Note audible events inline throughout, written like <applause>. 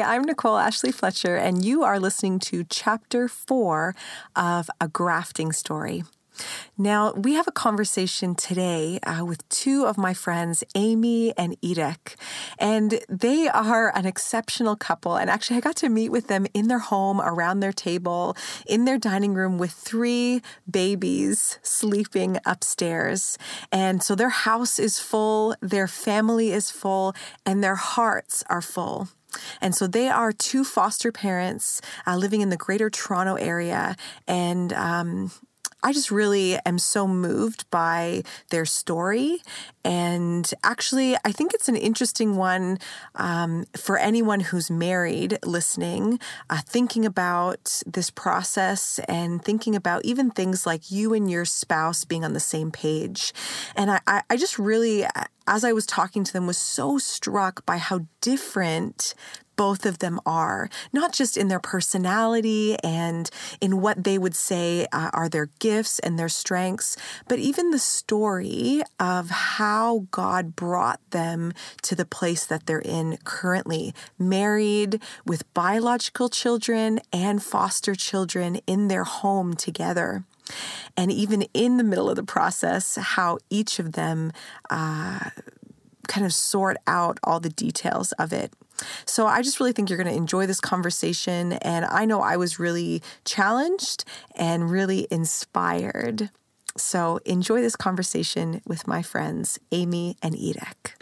I'm Nicole Ashley Fletcher, and you are listening to Chapter 4 of A Grafting Story. Now, we have a conversation today uh, with two of my friends, Amy and Irek, and they are an exceptional couple. And actually, I got to meet with them in their home, around their table, in their dining room with three babies sleeping upstairs. And so their house is full, their family is full, and their hearts are full. And so they are two foster parents uh, living in the greater Toronto area. And um, I just really am so moved by their story. And actually, I think it's an interesting one um, for anyone who's married listening, uh, thinking about this process and thinking about even things like you and your spouse being on the same page. And I, I just really, as I was talking to them, was so struck by how different both of them are, not just in their personality and in what they would say uh, are their gifts and their strengths, but even the story of how God brought them to the place that they're in currently, married with biological children and foster children in their home together. And even in the middle of the process, how each of them uh, kind of sort out all the details of it. So I just really think you're going to enjoy this conversation. And I know I was really challenged and really inspired. So enjoy this conversation with my friends, Amy and Irek.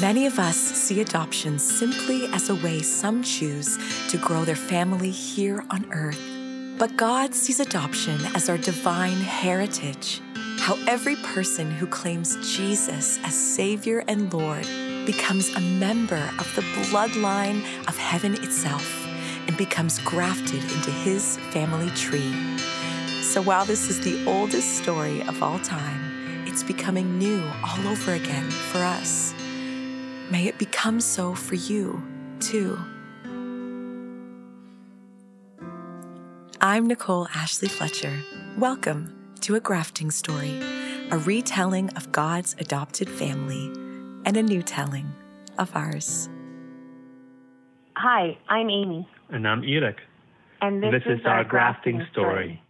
Many of us see adoption simply as a way some choose to grow their family here on earth. But God sees adoption as our divine heritage how every person who claims Jesus as Savior and Lord becomes a member of the bloodline of heaven itself and becomes grafted into His family tree. So while this is the oldest story of all time, it's becoming new all over again for us. May it become so for you, too. I'm Nicole Ashley Fletcher. Welcome to a grafting story, a retelling of God's adopted family, and a new telling of ours. Hi, I'm Amy. And I'm Irek. And this, this is, is, our, grafting, grafting story. story.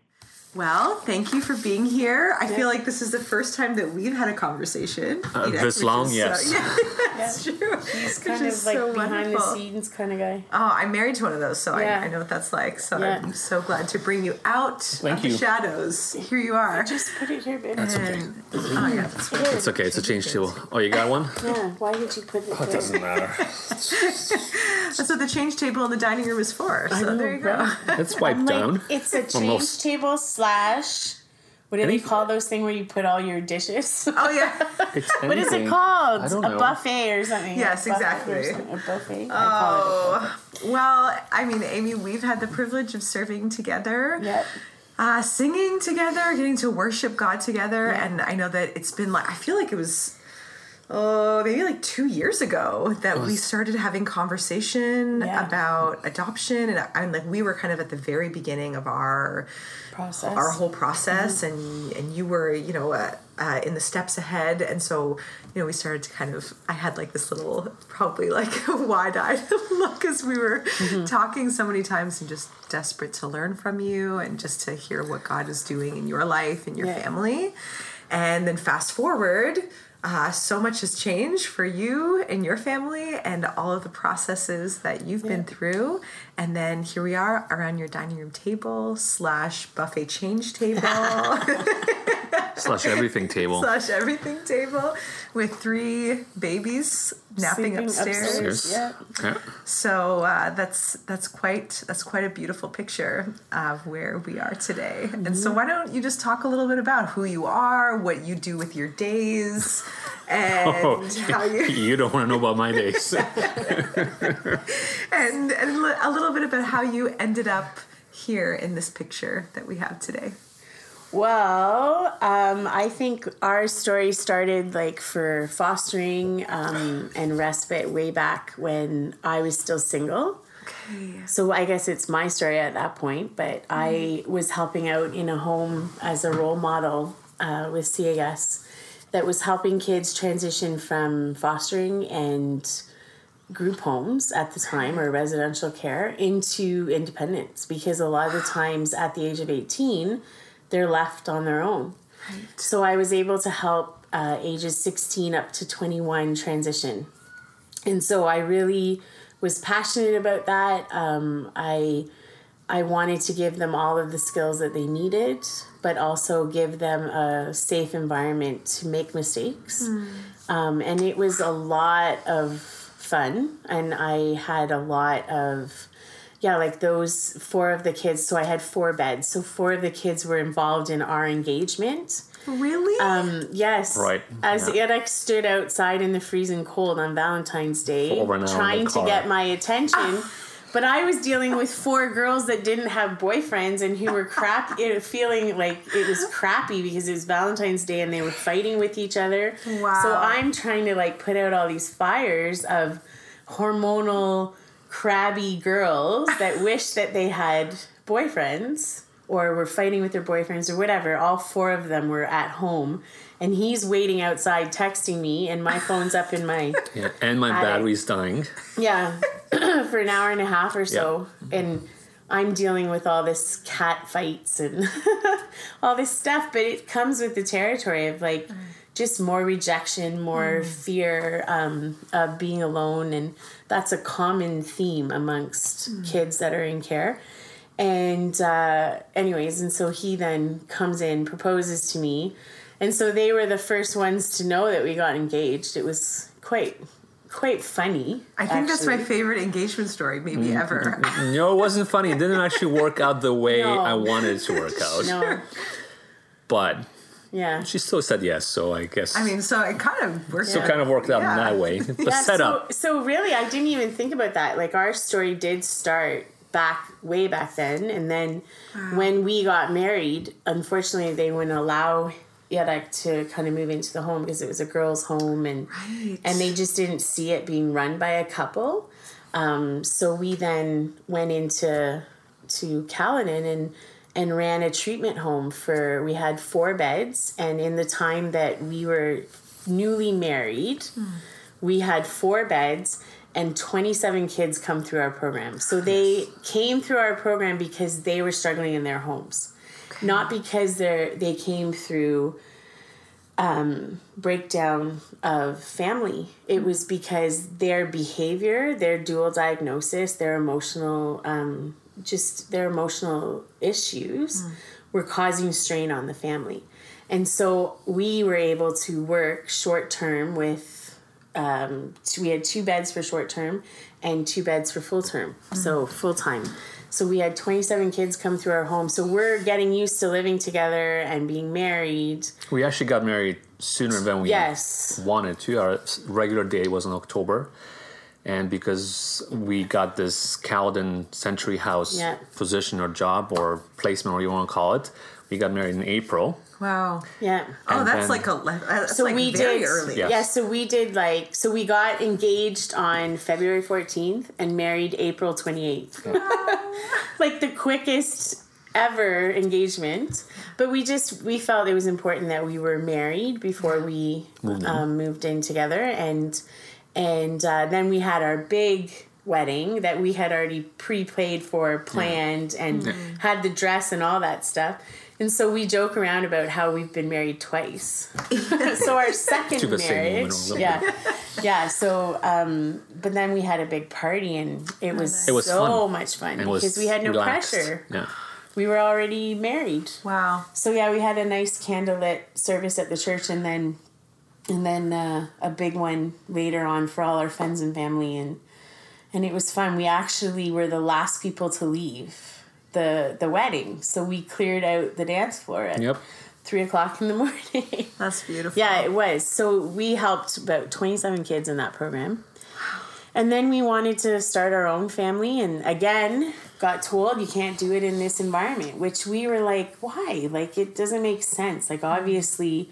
Well, thank you for being here. I feel like this is the first time that we've had a conversation. Uh, this long, is, yes. Uh, <laughs> yeah, that's yeah. true. He's kind of like so behind wonderful. the scenes kind of guy. Oh, I'm married to one of those, so yeah. I, I, know what that's like. So yeah. I'm so glad to bring you out Thank of you. the shadows. Here you are. Just put it here, baby. That's okay. oh, yeah, that's right. It's okay. It's a change table. Oh, you got one? Yeah. Why did you put it oh, It doesn't matter. <laughs> that's what the change table in the dining room is for. So know, there you go. It's wiped down. It's a change Almost. table slash what do they call those thing where you put all your dishes? <laughs> Oh yeah. <laughs> what is it called? I don't know. A buffet or something. Yes, a exactly. Something. A buffet. Oh, well, I mean, Amy, we've had the privilege of serving together. Yep. Uh, singing together, getting to worship God together, yep. and I know that it's been like I feel like it was oh, maybe like two years ago that was, we started having conversation yeah. about adoption, and I, am like we were kind of at the very beginning of our process, our whole process, mm-hmm. and and you were, you know, uh, uh, in the steps ahead, and so you know we started to kind of. I had like this little, probably like <laughs> wide-eyed <laughs> look as we were mm-hmm. talking so many times, and just desperate to learn from you, and just to hear what God is doing in your life and your yeah. family, and then fast forward uh, so much has changed for you and your family and all of the processes that you've yeah. been through and then here we are around your dining room table slash buffet change table <laughs> slash everything table slash everything table with three babies napping Sleeping upstairs. upstairs. Yeah. yeah. So uh, that's that's quite that's quite a beautiful picture of where we are today. Mm-hmm. And so why don't you just talk a little bit about who you are, what you do with your days, <laughs> and oh, how you <laughs> you don't want to know about my days. <laughs> and and a little bit about how you ended up here in this picture that we have today. Well, um, I think our story started like for fostering um, and respite way back when I was still single. Okay. So I guess it's my story at that point, but mm. I was helping out in a home as a role model uh, with CAS. that was helping kids transition from fostering and group homes at the time or residential care into independence because a lot of the <gasps> times at the age of 18 they're left on their own. So i was able to help uh, ages 16 up to 21 transition. And so i really was passionate about that. Um, i i wanted to give them all of the skills that they needed but also give them a safe environment to make mistakes. Um, and it was a lot of fun and i had a lot of yeah like those four of the kids. So i had four beds. So four of the kids were involved in our engagement. Really? um, yes. Right, as yeah. Irek stood outside in the freezing cold on valentine's day Over an hour in the trying to get my attention. But i was dealing with four girls that didn't have boyfriends and who were crap <laughs> feeling like it was crappy because it was valentine's day and they were fighting with each other. Wow. so i'm trying to like put out all these fires of hormonal crabby girls that <laughs> wish that they had boyfriends or were fighting with their boyfriends or whatever all four of them were at home and he's waiting outside texting me and my phone's up in my <laughs> Yeah, and my Attic. battery's dying. yeah <clears throat> for an hour and a half or so and i'm dealing with all this cat fights and <laughs> all this stuff but it comes with the territory of like mm. Just more rejection more fear um, of being alone and that's a common theme amongst kids that are in care and uh, anyways and so he then comes in proposes to me and so they were the first ones to know that we got engaged it was quite quite funny I think that's my favorite engagement story, maybe ever. <laughs> No, it wasn't funny. It didn't actually work out the way <laughs> No. I wanted it to work <laughs> out. no But yeah she still said yes, so I guess I mean, so it kind of works. so kind of worked out Yeah. in that way. <laughs> The Yeah, setup. So, so really, I didn't even think about that. Like our story did start back way back then, and then when we got married, unfortunately, they wouldn't allow Irek to kind of move into the home because it was a girls' home, and Right. and they just didn't see it being run by a couple. Um, so we then went into to Caledon and and ran a treatment home for we had four beds and in the time that we were newly married we had four beds and 27 kids come through our program. So they came through our program because they were struggling in their homes. Not because they they came through um, breakdown of family. It was because their behavior, their dual diagnosis, their emotional, um, just their emotional issues were causing strain on the family. And so we were able to work short term with, um, so we had two beds for short term and two beds for full term, so full time. So we had 27 kids come through our home. So we're getting used to living together and being married. We actually got married sooner than we Yes. wanted to. Our regular date was in October. And because we got this Caledon Century House Yeah. position or job or placement, or you want to call it, we got married in April. Wow. Yeah. Oh, that's then- like a le- that's So like we very did early. Yeah. Yeah, so we did like so we got engaged on February 14th and married April 28th. <laughs> like the quickest ever engagement. But we just we felt it was important that we were married before we Moved in. um, moved in together and and uh, then we had our big wedding that we had already pre-paid for planned and had the dress and all that stuff. And so we joke around about how we've been married twice. <laughs> So our second To the same woman marriage yeah. yeah so um but then we had a big party and it was, It was so fun. much fun it because we had no relaxed. pressure. Yeah. we were already married. Wow. so yeah, we had a nice candlelit service at the church, and then and then uh, a big one later on for all our friends and family, and and it was fun. We actually were the last people to leave the the wedding, so we cleared out the dance floor at Yep. three o'clock in the <laughs> morning. That's beautiful. Yeah, it was. So we helped about 27 kids in that program. And then we wanted to start our own family and again got told you can't do it in this environment, which we were like, why? Like it doesn't make sense. Like obviously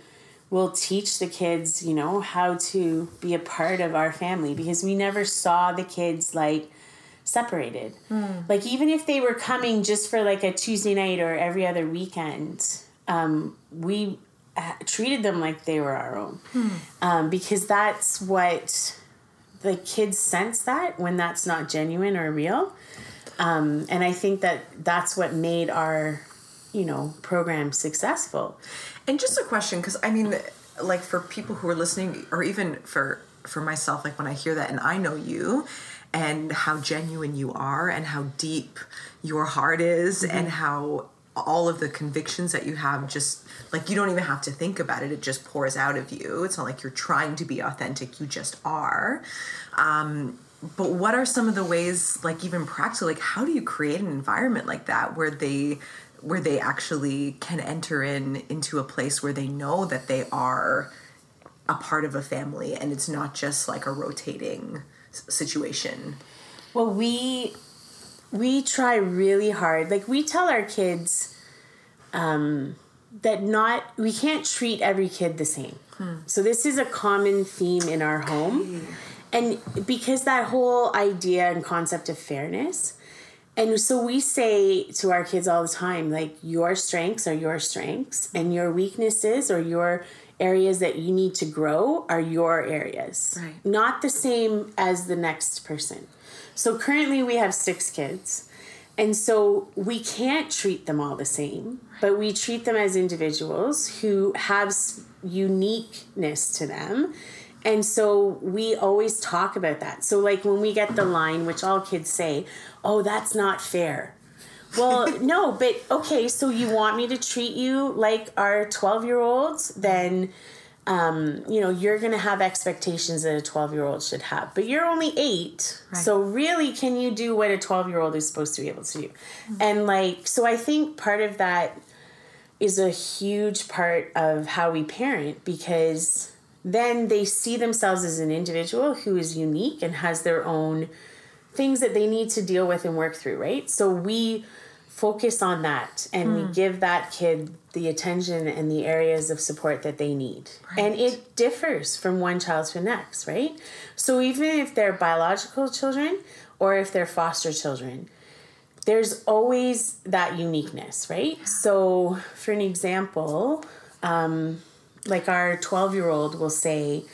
we'll teach the kids, you know, how to be a part of our family because we never saw the kids like separated. Like even if they were coming just for like a Tuesday night or every other weekend, um, we uh, treated them like they were our own. Um, because that's what the kids sense that when that's not genuine or real. Um, and i think that that's what made our you know program successful And just a question, because I mean, like for people who are listening, or even for for myself, like when I hear that, and I know you, and how genuine you are, and how deep your heart is, and how all of the convictions that you have just like you don't even have to think about it it just pours out of you. It's not like you're trying to be authentic you just are. Um, but what are some of the ways like even practical like how do you create an environment like that where they where they actually can enter in into a place where they know that they are a part of a family and it's not just like a rotating situation Well, we we try really hard. Like we tell our kids um, that not we can't treat every kid the same. So this is a common theme in our home, and because that whole idea and concept of fairness. And so we say to our kids all the time, like, your strengths are your strengths, and your weaknesses or your areas that you need to grow are your areas. Right. Not the same as the next person. So currently we have six kids. And so we can't treat them all the same, but we treat them as individuals who have uniqueness to them. And so we always talk about that. So, like when we get the line, which all kids say, oh, that's not fair. Well, <laughs> no, but okay, so you want me to treat you like our 12 year olds? Then, um, you know, you're going to have expectations that a 12 year old should have. But you're only eight. So, really, can you do what a 12 year old is supposed to be able to do? And, like, so I think part of that is a huge part of how we parent because then they see themselves as an individual who is unique and has their own things that they need to deal with and work through, right? So we focus on that and we give that kid the attention and the areas of support that they need. And it differs from one child to the next, right? So even if they're biological children or if they're foster children, there's always that uniqueness, right? So, for an example, um, like our 12 year old will say,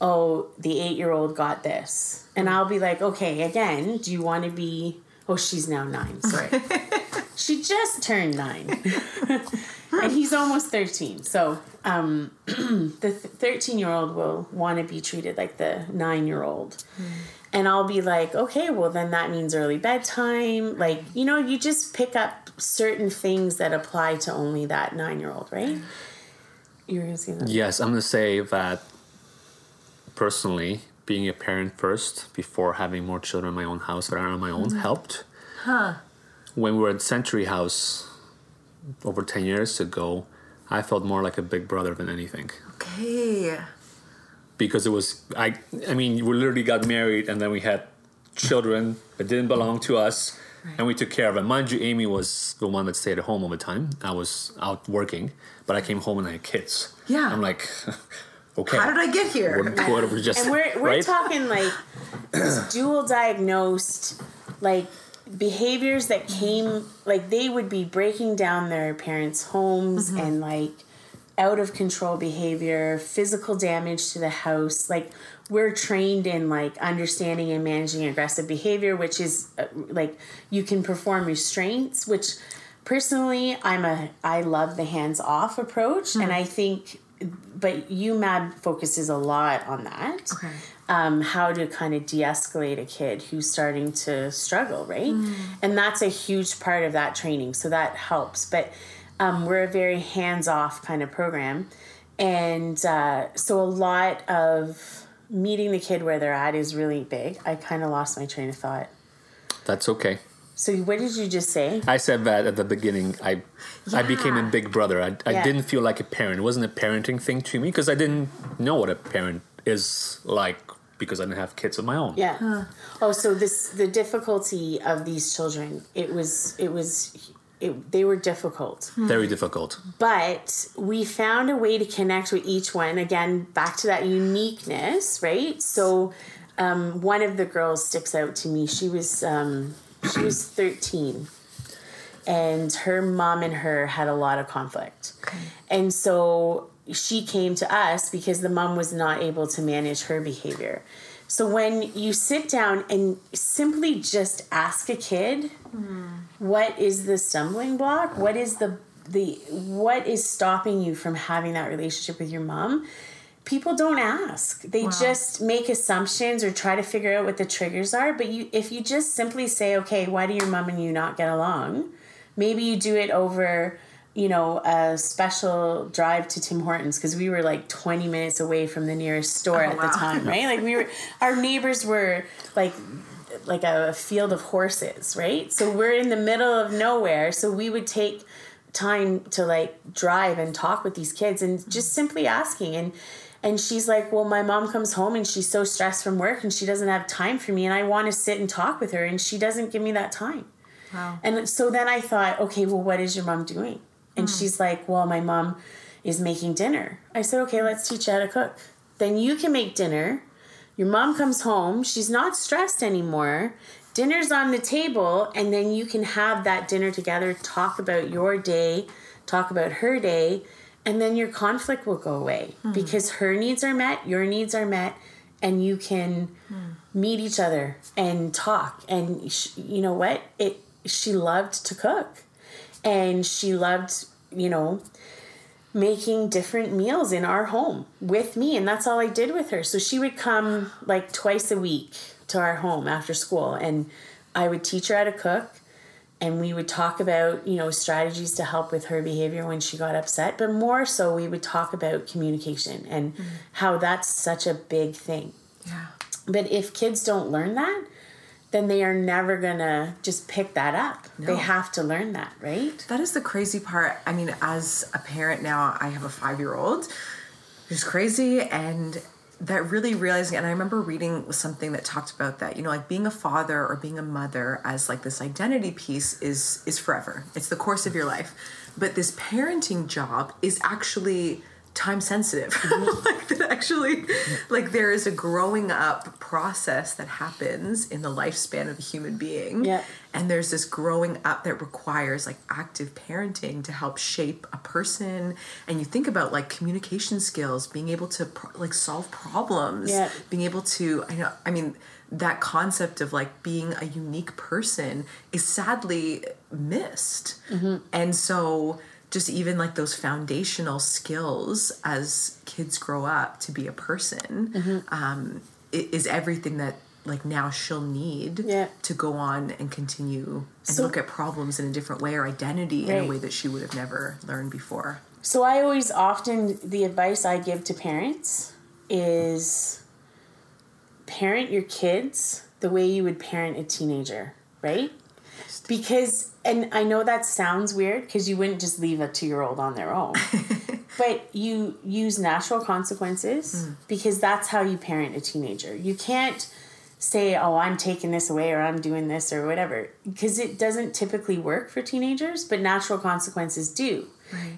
Oh, the eight year old got this. And I'll be like, Okay, again, do you want to be. Oh, she's now nine, sorry. <laughs> she just turned nine. <laughs> and he's almost 13. So, um, <clears throat> the 13 year old will want to be treated like the nine year old. And I'll be like, okay, well, then that means early bedtime. Like, you know, you just pick up certain things that apply to only that nine year old, right? You're see that. Yes, I'm going to say that personally, being a parent first before having more children in my own house on my own mm-hmm. helped. Huh. When we were at Century House over 10 years ago, I felt more like a big brother than anything. okay Because it was, I, I mean, we literally got married and then we had children that didn't belong to us and we took care of it. Mind you, Amy was the one that stayed at home all the time. I was out working, but I came home and I had kids. Yeah. I'm like, <laughs> okay. how did i get here What, what we just And we're, we're right? talking like <clears throat> dual diagnosed, like behaviors that came, like they would be breaking down their parents' homes mm-hmm. and like out of control behavior, physical damage to the house. Like we're trained in like understanding and managing aggressive behavior, which is uh, like you can perform restraints, which personally I'm a I love the hands off approach and I think but UMAB focuses a lot on that. Okay. Um, how to kind of de-escalate a kid who's starting to struggle, right? And that's a huge part of that training. So that helps. But um, we're a very hands-off kind of program, and uh, so a lot of meeting the kid where they're at is really big. I kind of lost my train of thought. That's okay. So what did you just say? I said that at the beginning. I I became a big brother. I, I Yeah. didn't feel like a parent. It wasn't a parenting thing to me because I didn't know what a parent is like because I didn't have kids of my own. Yeah. Oh, so this the difficulty of these children. It was it was it, they were difficult. Very difficult. but we found a way to connect with each one. Again back to that uniqueness right? So um, one of the girls sticks out to me. She was um, she was 13 and her mom and her had a lot of conflict. And so she came to us because the mom was not able to manage her behavior. So when you sit down and simply just ask a kid, what is the stumbling block? What is the the what is stopping you from having that relationship with your mom? People don't ask. They Wow. just make assumptions or try to figure out what the triggers are. But you if you just simply say, okay, why do your mom and you not get along? Maybe you do it over you know, a special drive to Tim Hortons because we were like 20 minutes away from the nearest store oh, at wow. the time, right? Like we were, our neighbors were like, like a field of horses, right? So we're in the middle of nowhere. So we would take time to like drive and talk with these kids and just simply asking and and she's like, "Well, my mom comes home and she's so stressed from work and she doesn't have time for me and I want to sit and talk with her and she doesn't give me that time." Wow. And so then I thought, okay, well, what is your mom doing? And hmm. she's like, well, my mom is making dinner. I said, okay, let's teach you how to cook. Then you can make dinner. Your mom comes home. She's not stressed anymore. Dinner's on the table. And then you can have that dinner together, talk about your day, talk about her day. And then your conflict will go away hmm. because her needs are met, your needs are met, and you can hmm. meet each other and talk. And sh- you know what? It she loved to cook, and she loved you know making different meals in our home with me, and that's all I did with her. So she would come like twice a week to our home after school, and I would teach her how to cook. And we would talk about, you know, strategies to help with her behavior when she got upset. But more so, we would talk about communication and mm-hmm. how that's such a big thing. Yeah. But if kids don't learn that, then they are never gonna just pick that up. They have to learn that, right? That is the crazy part. I mean, as a parent now, I have a five year old who's crazy and that really realizing and I remember reading something that talked about that, you know, like being a father or being a mother as like this identity piece is is forever. It's the course of your life. But this parenting job is actually time sensitive. <laughs> Mm-hmm. like that actually like there is a growing up process that happens in the lifespan of a human being Yeah. and there's this growing up that requires like active parenting to help shape a person and you think about like communication skills being able to pro- like solve problems Yeah. being able to i know i mean that concept of like being a unique person is sadly missed mm-hmm. and so just even like those foundational skills as kids grow up to be a person um, is everything that like now she'll need Yeah. to go on and continue and So- look at problems in a different way or identity in a way that she would have never learned before. So I always often the advice I give to parents is parent your kids the way you would parent a teenager, right? Because and I know that sounds weird because you wouldn't just leave a 2-year-old on their own. <laughs> but you use natural consequences hmm. because that's how you parent a teenager. You can't say, "Oh, I'm taking this away or I'm doing this or whatever," because it doesn't typically work for teenagers, but natural consequences do.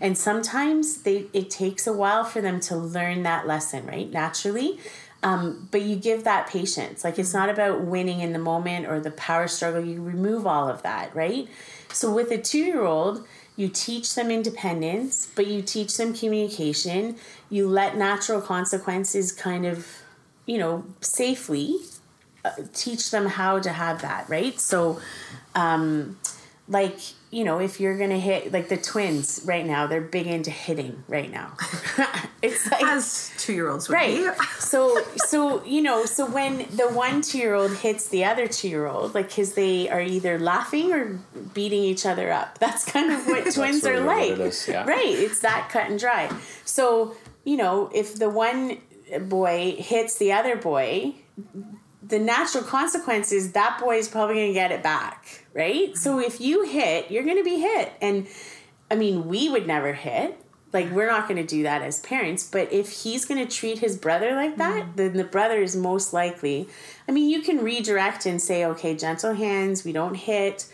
And sometimes they it takes a while for them to learn that lesson, right? Naturally. Um, but you give that patience. Like it's not about winning in the moment or the power struggle. You remove all of that, right? So with a two year old, you teach them independence, but you teach them communication. You let natural consequences kind of, you know, safely uh, teach them how to have that, right? So, um, like, you know, if you're gonna hit, like the twins right now, they're big into hitting right now. <laughs> it's like, As two year olds right be. so so you know so when the one two year old hits the other two year old like because they are either laughing or beating each other up <laughs> that's kind of what <laughs> twins really are like it is, yeah. right it's that cut and dry so you know if the one boy hits the other boy the natural consequence is that boy is probably going to get it back, right? So mm-hmm. if you hit, you're going to be hit. And I mean, we would never hit. Like, we're not going to do that as parents. But if he's going to treat his brother like that, mm-hmm. then the brother is most likely. I mean, you can redirect and say, okay, gentle hands, we don't hit.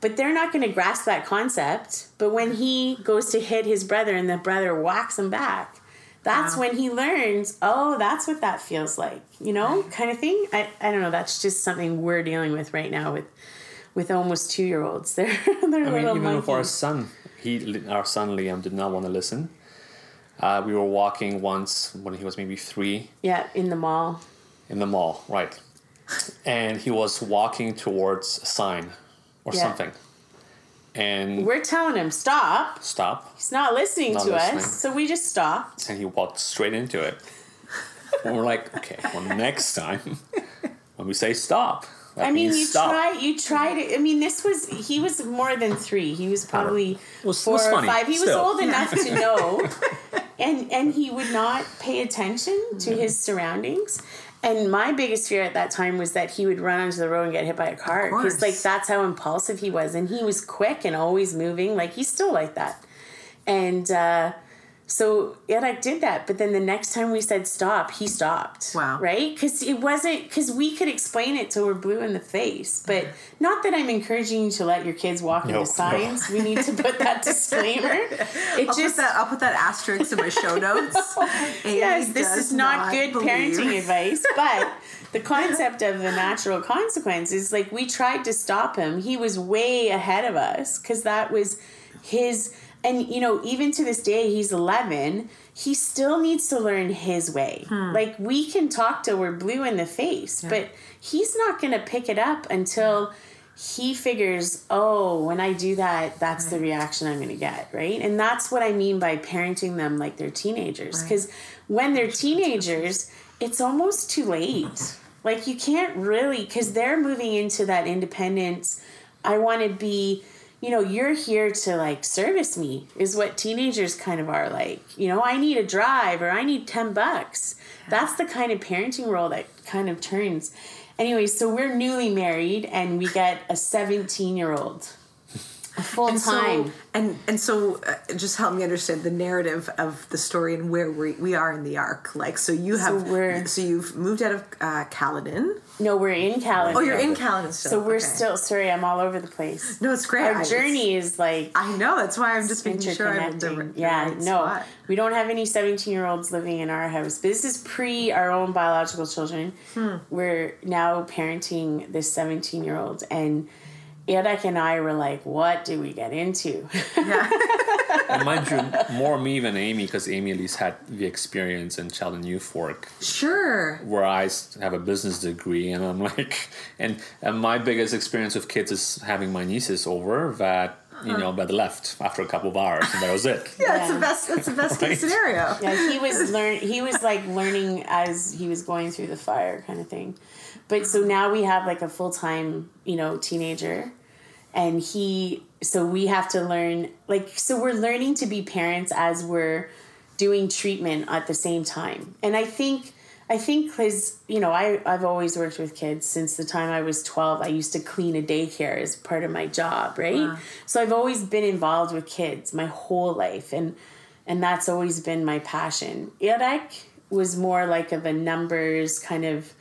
But they're not going to grasp that concept. But when he goes to hit his brother and the brother whacks him back, that's Wow. when he learns, oh, that's what that feels like, you know, kind of thing. I, I don't know. That's just something we're dealing with right now with with almost two year olds. <laughs> They're they're I mean, even with our son, he, our son Liam, did not want to listen. Uh, we were walking once when he was maybe three Yeah, in the mall. in the mall, right? And he was walking towards a sign or Yeah. something. And We're telling him stop. stop. He's not listening Not to listening. us, so we just stopped. And he walked straight into it. and we're like, okay, well, next time <laughs> when we say stop, that I mean, you stop. try. You tried it. I mean, this was he was more than three. He was probably four was or funny, five. He was old enough to know, <laughs> and and he would not pay attention to his surroundings. And my biggest fear at that time was that he would run onto the road and get hit by a car because like that's how impulsive he was, and he was quick and always moving. Like he's still like that, and. uh so Irek did that, but then the next time we said stop, he stopped. Wow. Right? Because it wasn't because we could explain it till we're blue in the face, but not that I'm encouraging you to let your kids walk No, into signs. We need to put that <laughs> disclaimer. It I'll just put that. I'll put that asterisk in my show <laughs> notes. Amy yes, this does is not, good believe- parenting <laughs> advice, but the concept of the natural consequence is like we tried to stop him. He was way ahead of us because that was his. And you know, even to this day, he's 11. He still needs to learn his way. Like we can talk till we're blue in the face, but he's not going to pick it up until he figures, oh, when I do that, that's the reaction I'm going to get, right? And that's what I mean by parenting them like they're teenagers. Because when they're teenagers, it's almost too late. Like you can't really, because they're moving into that independence. I want to be, you know, you're here to like service me, is what teenagers kind of are like. You know, I need a drive or I need 10 bucks. That's the kind of parenting role that kind of turns. Anyway, so we're newly married and we get a 17 year old. Full And time. so, and and so, uh, just help me understand the narrative of the story and where we, we are in the arc. Like, so you have, we're- so you've moved out of uh, Caledon. no, we're in Caledon. Oh, you're in Caledon still. So we're Okay. still, sorry, I'm all over the place. No, it's great. Our I- journey is like I know. That's why I'm just making sure I'm in the, the yeah, right no, spot. we don't have any 17 year olds living in our house. But this is pre our own biological children. Hmm. We're now parenting this 17 year old, and Irek and I were like, "What do we get into?" And mind you, more me than Amy, because Amy at least had the experience in child and youth work, Sure. Where I have a business degree, and I'm like, and, and my biggest experience with kids is having my nieces over that, you know, by the left after a couple of hours, and that was it. <laughs> Yeah, that's Yeah. the best. That's the best Right. case scenario. yeah, he was <laughs> learn. He was like learning as he was going through the fire, kind of thing. But so now we have like a full time, you know, teenager, and he. So we have to learn, like, so we're learning to be parents as we're doing treatment at the same time. And I think, I think, because you know, I I've always worked with kids since the time I was twelve. I used to clean a daycare as part of my job, right? So I've always been involved with kids my whole life, and and that's always been my passion. Irek was more like of a numbers kind of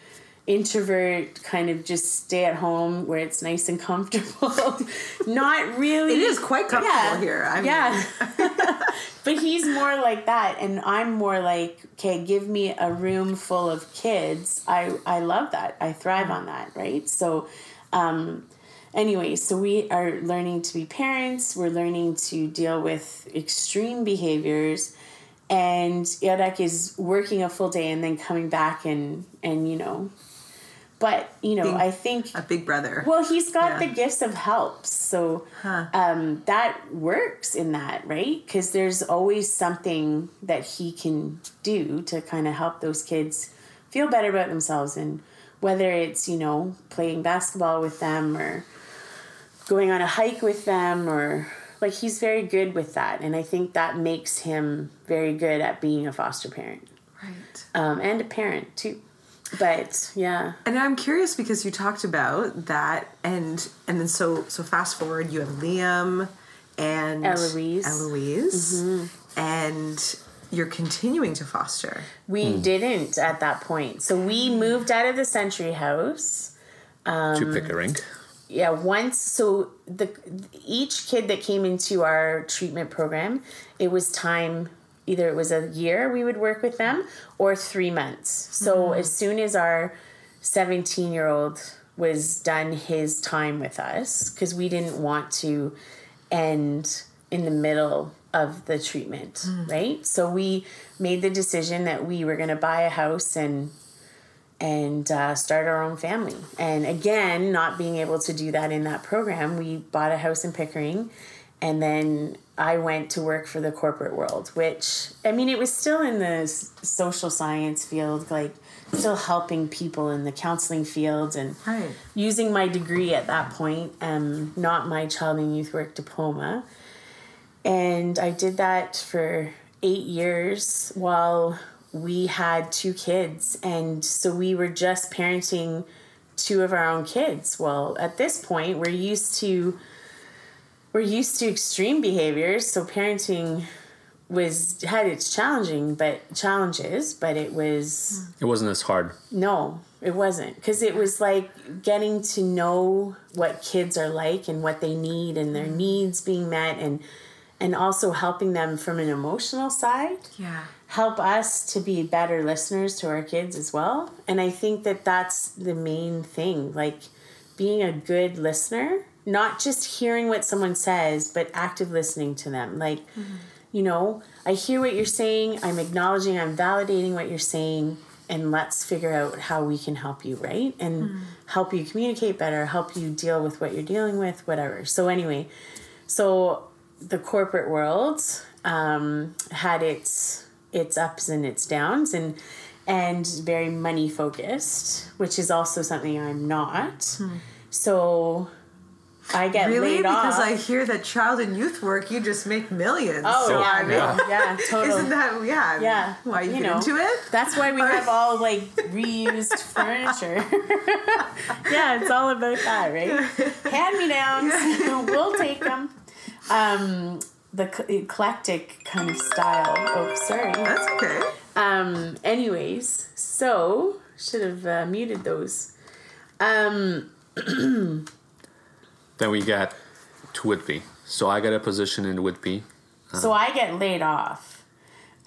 introvert, kind of just stay at home where it's nice and comfortable. <laughs> Not really. It is quite comfortable here. I mean, yeah. <laughs> but he's more like that, and I'm more like, okay, give me a room full of kids. I I love that. I thrive on that, right? So, um, anyway, so we are learning to be parents. We're learning to deal with extreme behaviors, and Irek is working a full day and then coming back and and you know, but you know, I think A big brother. well, he's got Yeah. the gifts of helps, so um, that works in that, right? Because there's always something that he can do to kind of help those kids feel better about themselves, and whether it's you know playing basketball with them or going on a hike with them, or like he's very good with that, and I think that makes him very good at being a foster parent right. um, and a parent too. But yeah, And I'm curious because you talked about that, and and then so so fast forward, you have Liam and Eloise. Eloise, Mm-hmm. and you're continuing to foster. We didn't at that point. So we moved out of the Century House. to Pickering. Yeah, once so the each kid that came into our treatment program, it was time either it was a year we would work with them or 3 months. So as soon as our 17-year-old was done his time with us cuz we didn't want to end in the middle of the treatment, right? So we made the decision that we were going to buy a house and and uh, start our own family. And again, not being able to do that in that program, we bought a house in Pickering, and then I went to work for the corporate world, which I mean, it was still in the social science field, like still helping people in the counseling field and Right. using my degree at that point, um, not my child and youth work diploma. And I did that for eight years while we had two kids. And so we were just parenting two of our own kids. Well, at this point, we're used to we're used to extreme behaviors, so parenting was had its challenging but challenges, but it was It wasn't as hard. no, it wasn't. Because it was like getting to know what kids are like and what they need and their needs being met and and also helping them from an emotional side Yeah. help us to be better listeners to our kids as well. And I think that that's the main thing like being a good listener, not just hearing what someone says, but active listening to them. Like, mm-hmm. you know, I hear what you're saying, I'm acknowledging, I'm validating what you're saying, and let's figure out how we can help you, right? And hmm. help you communicate better, help you deal with what you're dealing with, whatever. So, anyway, so the corporate world um, had its its ups and its downs and and very money focused which is also something i'm not hmm. so i get Really? laid Because off I hear that child and youth work, you just make millions. oh so yeah, I mean, yeah. yeah <laughs> totally Isn't that yeah? Yeah, Why you, you get know. into it? That's why we have all like reused <laughs> furniture. <laughs> yeah, it's all about that, right? Hand me downs, we'll take them. Um, the eclectic kind of style. Oh, sorry. That's okay. Um, anyways, so should have uh, muted those. Um, <clears throat> Then we got to Whitby. So I got a position in Whitby. Uh, so I get laid off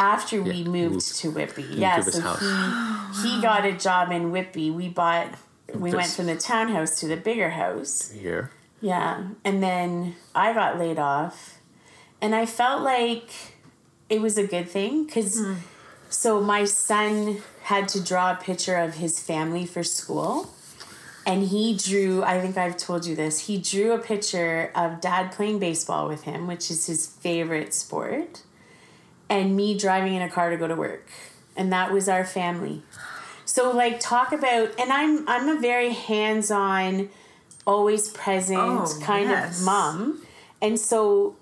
after we Yeah, moved moved to Whitby. Yeah, so he he got a job in Whitby. We bought. We This- went from the townhouse to the bigger house. Here. Yeah, and then I got laid off, and I felt like it was a good thing because. Hmm. So my son had to draw a picture of his family for school. And he drew, I think I've told you this, he drew a picture of dad playing baseball with him, which is his favorite sport, and me driving in a car to go to work. And that was our family. So like talk about and I'm I'm a very hands-on, always present Oh, kind yes. of mom. And so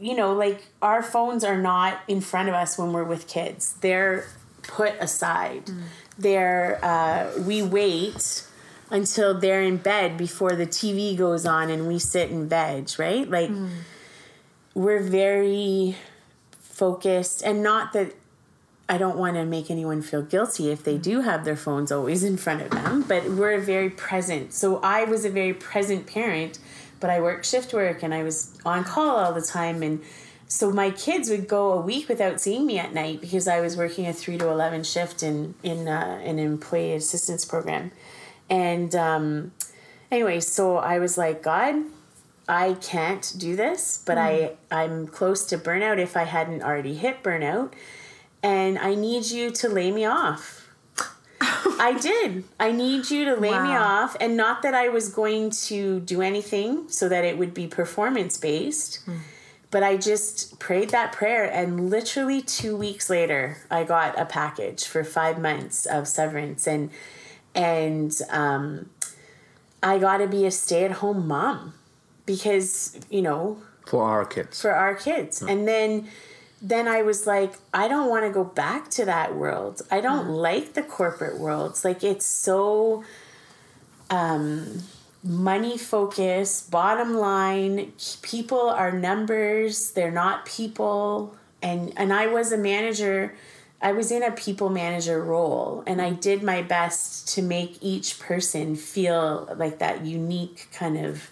you know, like our phones are not in front of us when we're with kids. They're put aside. They're uh, we wait until they're in bed before the TV goes on and we sit and veg, right? Like we're very focused and not that I don't want to make anyone feel guilty if they do have their phones always in front of them, but we're very present. So I was a very present parent, but I worked shift work and I was on call all the time and so my kids would go a week without seeing me at night because I was working a 3 to 11 shift in in uh, an employee assistance program. And um anyway, so I was like, God, I can't do this, but I I'm close to burnout if I hadn't already hit burnout, and I need you to lay me off. <laughs> I did. I need you to lay me off, and not that I was going to do anything so that it would be performance based. But I just prayed that prayer, and literally two weeks later, I got a package for five months of severance, and and um, I got to be a stay at home mom because you know For our kids. for our kids. And then then i was like i don't want to go back to that world. I don't like the corporate world. Like it's so um money focused bottom line people are numbers they're not people. And and i was a manager i was in a people manager role and i did my best to make each person feel like that unique kind of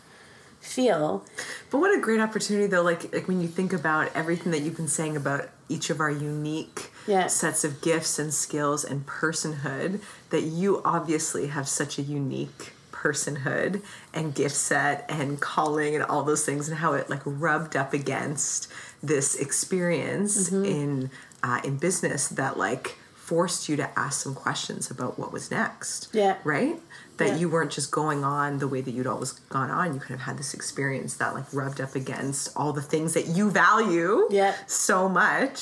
feel But what a great opportunity, though. Like, like when you think about everything that you've been saying about each of our unique Yeah. sets of gifts and skills and personhood, that you obviously have such a unique personhood and gift set and calling and all those things and how it like rubbed up against this experience Mm-hmm. in uh, in business that like forced you to ask some questions about what was next Yeah. right that Yeah. you weren't just going on the way that you'd always gone on you could have had this experience that like rubbed up against all the things that you value Yeah. Mm-hmm. so much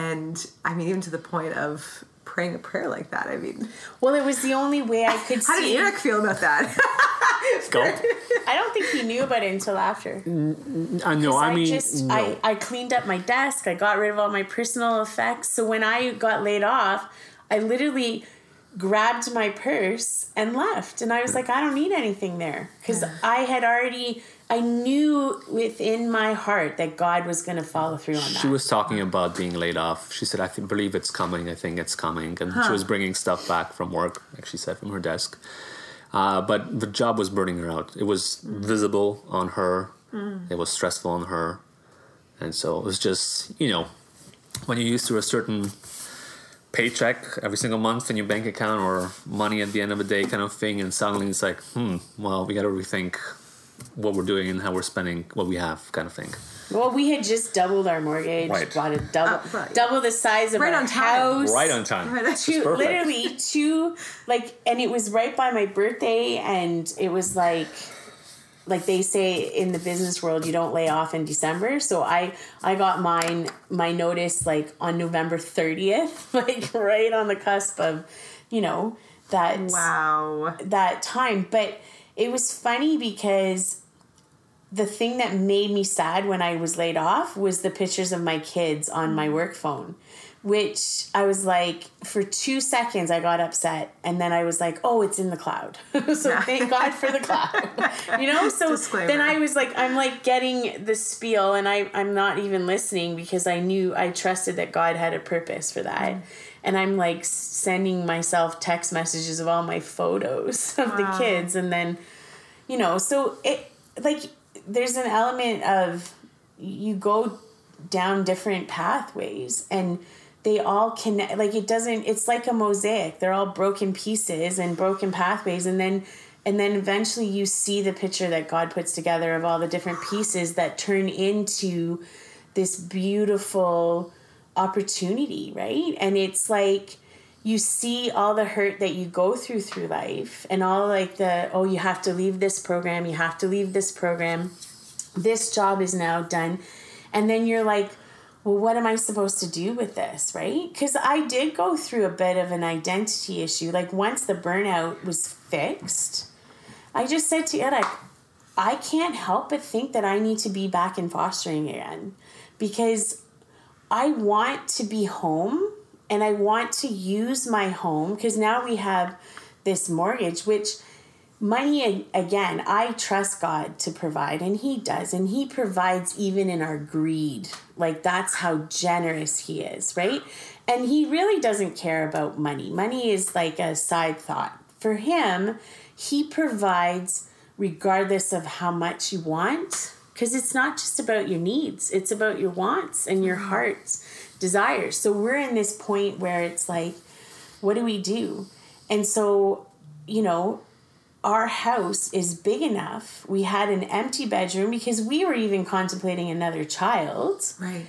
and i mean even to the point of praying a prayer like that i mean Well, it was the only way I could how did see. Irek feel about that <laughs> <laughs> Go. I don't think he knew about it until after. I know. I, I mean, just no. I, I cleaned up my desk. I got rid of all my personal effects. So when I got laid off, I literally grabbed my purse and left. And I was like, I don't need anything there because <sighs> I had already. I knew within my heart that God was going to follow through on that. She was talking about being laid off. She said, "I th- believe it's coming. I think it's coming." And she was bringing stuff back from work, like she said, from her desk. Uh, but the job was burning her out. It was visible on her. It was stressful on her, and so it was just you know, when you're used to a certain paycheck every single month in your bank account or money at the end of the day kind of thing, and suddenly it's like, hmm, well, we got to rethink what we're doing and how we're spending what we have, kind of thing. well, we had just doubled our mortgage, Right. bought a double, Uh, right. double the size of Right our on time. house. Right on time. Right, that's It's two, literally two like and it was right by my birthday and it was like like they say in the business world you don't lay off in december so i i got mine my notice like on november 30th <laughs> like right on the cusp of you know that wow that time but it was funny because the thing that made me sad when I was laid off was the pictures of my kids on my mm. work phone, which I was like, for two seconds, I got upset. And then I was like, oh, it's in the cloud. <laughs> so thank God for the cloud. you know? So Disclaimer. then I was like, I'm like getting the spiel and I, I'm not even listening because I knew, I trusted that God had a purpose for that. Mm. And I'm like sending myself text messages of all my photos <laughs> of the ah. kids. And then, you know, so it, like, there's an element of you go down different pathways and they all connect like it doesn't it's like a mosaic. They're all broken pieces and broken pathways. And then and then eventually you see the picture that god puts together of all the different pieces that turn into this beautiful opportunity right? And it's like you see all the hurt that you go through through life and all like the oh you have to leave this program you have to leave this program this job is now done. And then you're like well what am i supposed to do with this right? Because i did go through a bit of an identity issue. Like once the burnout was fixed i just said to Irek i can't help but think that i need to be back in fostering again. Because i want to be home and i want to use my home because now we have this mortgage which money again i trust god to provide and he does and he provides even in our greed. Like that's how generous he is right? And he really doesn't care about money. Money is like a side thought. For him he provides regardless of how much you want because it's not just about your needs it's about your wants and your heart's desires so we're in this point where it's like what do we do and so you know our house is big enough. We had an empty bedroom because we were even contemplating another child, right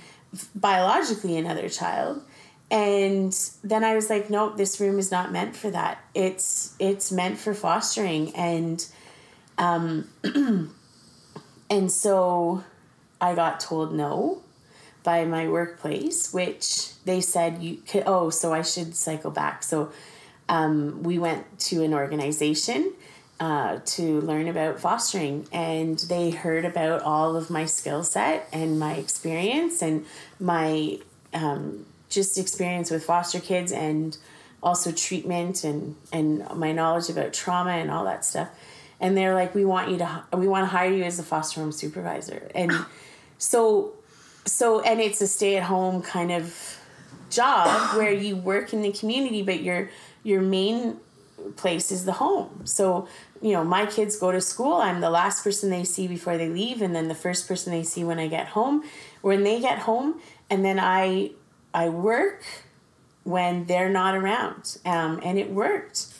biologically another child. And then I was like, nope, this room is not meant for that. It's it's meant for fostering and um <clears throat> and so I got told no by my workplace, which they said you could oh, so I should cycle back. So um, we went to an organization uh, to learn about fostering and they heard about all of my skill set and my experience and my um, just experience with foster kids and also treatment and and my knowledge about trauma and all that stuff and they're like we want you to we want to hire you as a foster home supervisor. And so so and it's a stay at home kind of job <coughs> where you work in the community but your your main place is the home. So you know my kids go to school. I'm the last person they see before they leave and then the first person they see when i get home. When they get home and then i i work when they're not around. Um, and it worked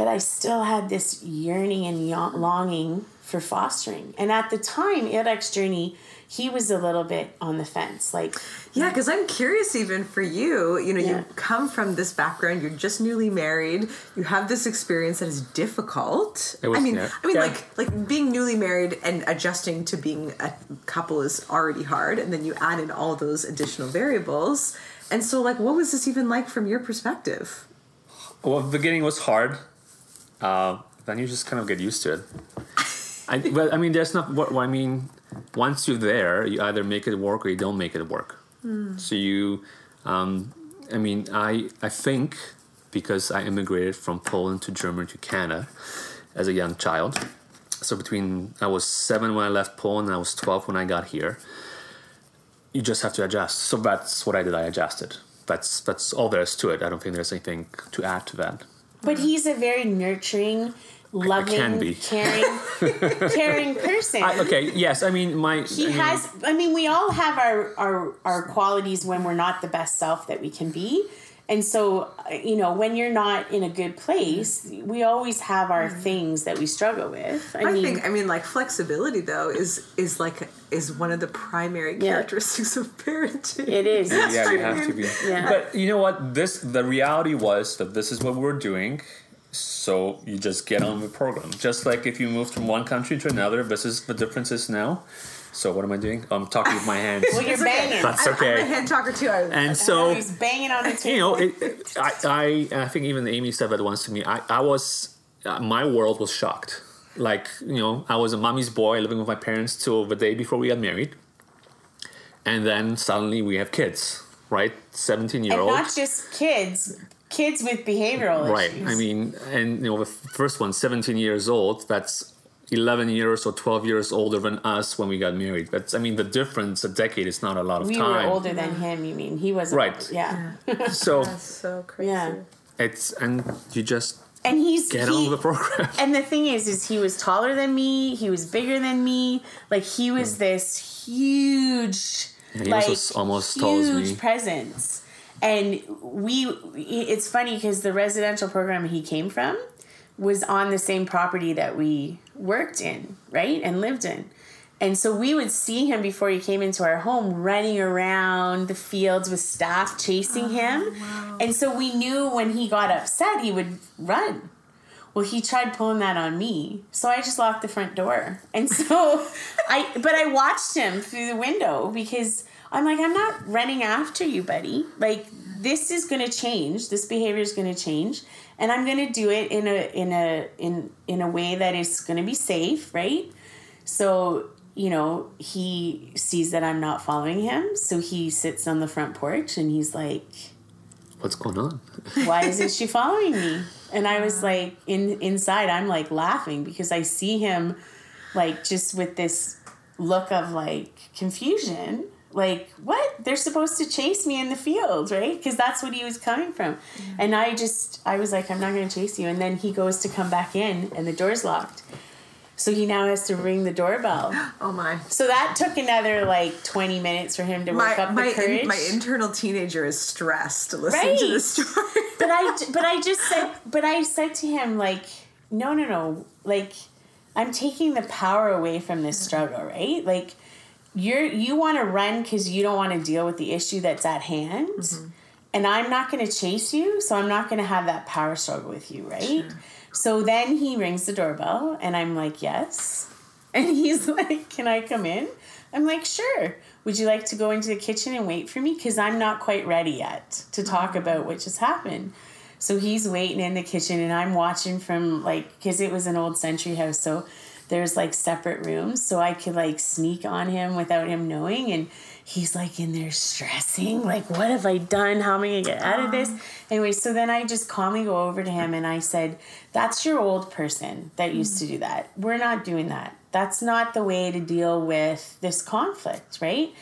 but I still had this yearning and longing for fostering. And at the time, Irek's journey, he was a little bit on the fence. Like, Yeah, because I'm curious, even for you. You know, Yeah. you come from this background. You're just newly married. You have this experience that is difficult. It was- I mean, yeah. I mean, Yeah. like like being newly married and adjusting to being a couple is already hard, and then you add in all those additional variables. And so, like, what was this even like from your perspective? Well, the beginning was hard. Uh, then you just kind of get used to it. I, but I mean, there's not. What I mean, once you're there, you either make it work or you don't make it work. So you, um, I mean, I I think because I immigrated from Poland to Germany to Canada as a young child. So between I was seven when I left Poland and I was twelve when I got here. You just have to adjust. So that's what I did. I adjusted. That's that's all there is to it. I don't think there's anything to add to that. But he's a very nurturing, loving, caring, <laughs> caring person. I, okay. Yes. I mean, my he I mean, has i mean we all have our, our our qualities when we're not the best self that we can be and so uh, you know when you're not in a good place we always have our things that we struggle with i, I mean think I mean like flexibility though is is like is one of the primary Yeah. characteristics of parenting. it is <laughs> Yeah, you have to be. Yeah. But you know what? This the reality was that this is what we're doing. So you just get on with the program. Just like if you move from one country to another, this is the differences now. So what am I doing? I'm talking with my hands. well you're banging That's I'm, I'm okay. a hand talker too. I, And so he's banging on the table you know, it, it- I, I, I think even Amy said that once to me. I, I was, uh, my world was shocked. Like, you know, I was a mommy's boy living with my parents till the day before we got married, and then suddenly we have kids, right? Seventeen year and old, not just kids kids with behavioral right? issues Right. I mean, and you know, the first one, 17 years old. That's 11 years or 12 years older than us when we got married. That's, I mean, the difference, a decade is not a lot of we time. were older than him you mean he was Right. yeah <laughs> So that's so crazy. yeah it's, and you just and he's get he, on the program. <laughs> and the thing is is he was taller than me he was bigger than me like he was hmm. this huge Yeah, he was like as- almost as tall as huge me. presence and we it's funny because the residential program he came from was on the same property that we worked in right and lived in and so we would see him before he came into our home running around the fields with staff chasing oh, him. And so we knew when he got upset, he would run. Well, he tried pulling that on me. So I just locked the front door. And so <laughs> I, but I watched him through the window because I'm like, I'm not running after you, buddy. Like, this is going to change. This behavior is going to change. And I'm going to do it in a, in a, in, in a way that is going to be safe, right? So, you know, he sees that I'm not following him. So he sits on the front porch and he's like, What's going on? <laughs> why isn't she <laughs> following me? And I was like, in inside, I'm like laughing because I see him like just with this look of like confusion. Like, what? They're supposed to chase me in the field, right? Because that's what he was coming from. And I just, I was like, I'm not going to chase you. And then he goes to come back in and the door's locked. So he now has to ring the doorbell. <gasps> Oh my. So that took another like 20 minutes for him to work My up the my courage. in, my internal teenager is stressed listening to Right. this story. <laughs> but I but I just said <laughs> but I said to him like no no no like I'm taking the power away from this struggle right like you're you want to run because you don't want to deal with the issue that's at hand. Mm-hmm. And I'm not going to chase you so I'm not going to have that power struggle with you right? So then he rings the doorbell and I'm like yes. <laughs> And he's like can I come in? I'm like sure. Would you like to go into the kitchen and wait for me? Because I'm not quite ready yet to talk mm-hmm. about what just happened. So he's waiting in the kitchen and I'm watching from like because it was an old century house. So there's like separate rooms so I could like sneak on him without him knowing and he's like in there stressing like what have I done? How am I gonna get out of this? <gasps> Anyway so then I just calmly go over to him and I said that's your old person that used to mm-hmm. do that. We're not doing that. That's not the way to deal with this conflict right?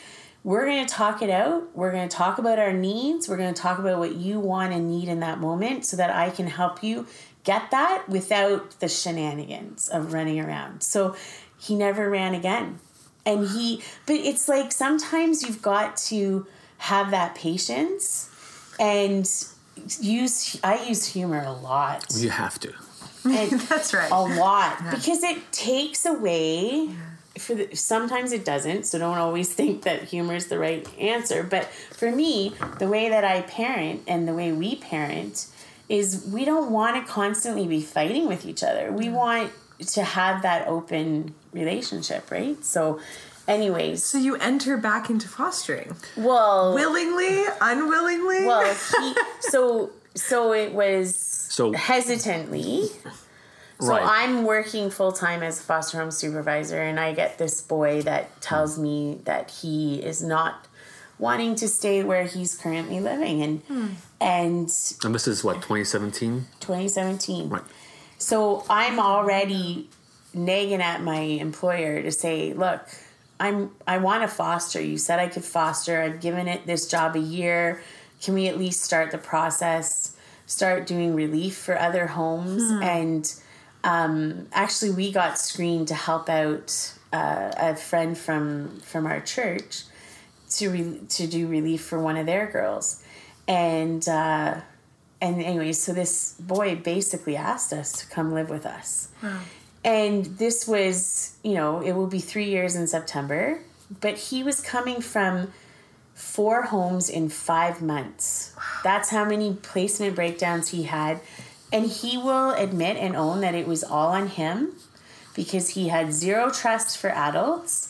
We're going to talk it out. We're going to talk about our needs. We're going to talk about what you want and need in that moment so that I can help you get that without the shenanigans of running around. So he never ran again. And he, but it's like sometimes you've got to have that patience and use, I use humor a lot. You have to. And <laughs> That's right. a lot because it takes away for the, sometimes it doesn't so don't always think that humor is the right answer but for me the way that i parent and the way we parent is we don't want to constantly be fighting with each other. We want to have that open relationship right? So anyways. So you enter back into fostering. Well willingly, unwillingly. well he, <laughs> so so it was So- hesitantly. So right. I'm working full time as a foster home supervisor, and I get this boy that tells me that he is not wanting to stay where he's currently living, and and and this is what 2017. 2017. Right. So I'm already nagging at my employer to say, look, I'm I want to foster. You said I could foster. I've given it this job a year. Can we at least start the process? Start doing relief for other homes and um, actually we got screened to help out uh, a friend from from our church to re- to do relief for one of their girls. And uh, and anyway so this boy basically asked us to come live with us. And this was you know it will be three years in september but he was coming from four homes in five months. That's how many placement breakdowns he had. And he will admit and own that it was all on him because he had zero trust for adults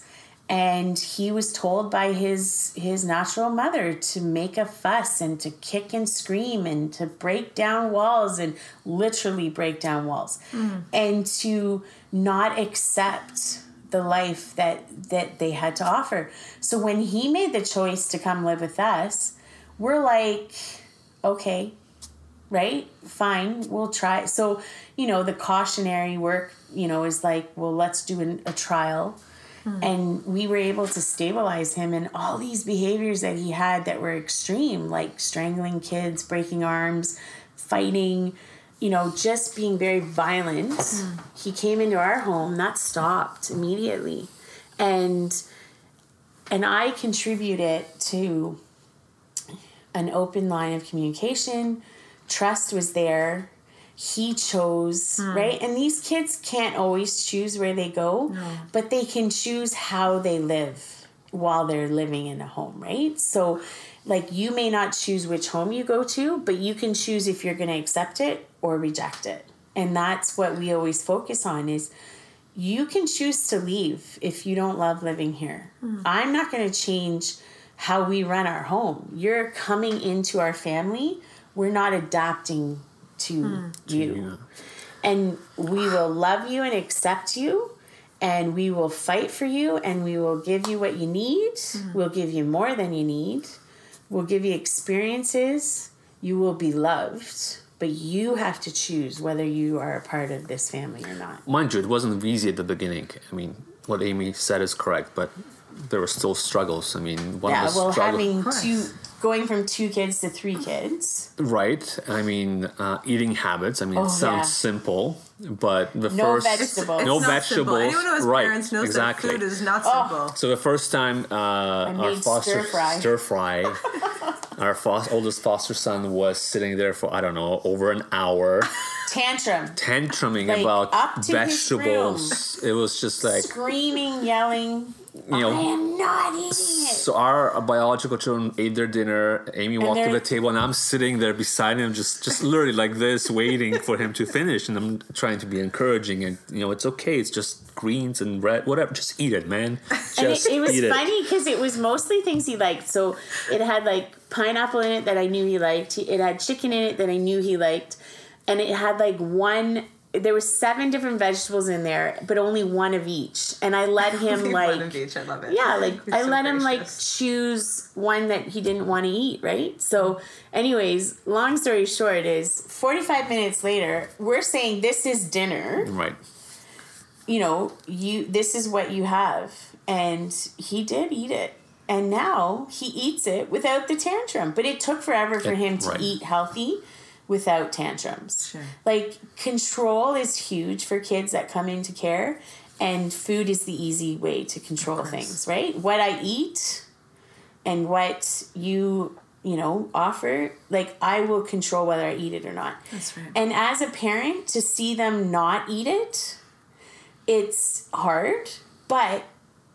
and he was told by his his natural mother to make a fuss and to kick and scream and to break down walls and literally break down walls. Hmm. And to not accept the life that that they had to offer. So when he made the choice to come live with us we're like okay right? Fine we'll try. So you know the cautionary work you know is like well let's do an, a trial Hmm. and we were able to stabilize him and all these behaviors that he had that were extreme like strangling kids breaking arms fighting you know just being very violent. Hmm. He came into our home that stopped immediately. And and i contributed to an open line of communication. Trust was there he chose hmm. right? And these kids can't always choose where they go but they can choose how they live while they're living in a home right? So like you may not choose which home you go to but you can choose if you're going to accept it or reject it. And that's what we always focus on is you can choose to leave if you don't love living here. Hmm. I'm not going to change how we run our home. You're coming into our family. We're not adapting to hmm. you. and we will love you and accept you and we will fight for you and we will give you what you need. Hmm. We'll give you more than you need. We'll give you experiences. You will be loved but you have to choose whether you are a part of this family or not. Mind you, it wasn't easy at the beginning. I mean, what Amy said is correct, but there were still struggles. I mean, one yeah of the well struggles, having course. two going from two kids to three kids right? I mean, uh, eating habits. I mean, Oh, it sounds yeah. simple, but the No first vegetables. no It's simple. vegetables. Anyone who has right? parents knows exactly. that food is not Oh. So the first time uh, our made foster stir-fry. stir fry, <laughs> our fos- oldest foster son was sitting there for I don't know over an hour, tantrum tantruming Like, about up to his vegetables. It was just like screaming yelling you know. i am not eating it So our biological children ate their dinner. Amy walked to the table, and I'm sitting there beside him, just just literally like this, waiting for him to finish. And I'm trying to be encouraging, and you know, it's okay. It's just greens and bread, whatever. Just eat it, man. Just <laughs> and it, it was eat it. funny because it was mostly things he liked. So it had like pineapple in it that I knew he liked. It had chicken in it that I knew he liked, and it had like one. There was seven different vegetables in there, but only one of each. And I let <laughs> him One like of each, I love it. yeah, like You're I so let him like choose one that he didn't want to eat, right? So, anyways, long story short is 45 minutes later, we're saying this is dinner. Right. You know, you this is what you have. And he did eat it. And now he eats it without the tantrum. But it took forever for Yeah, him to right. eat healthy without tantrums. Sure. Like control is huge for kids that come into care and food is the easy way to control things, right? What I eat and what you you know, offer, like I will control whether I eat it or not. That's right. And as a parent, to see them not eat it, it's hard, but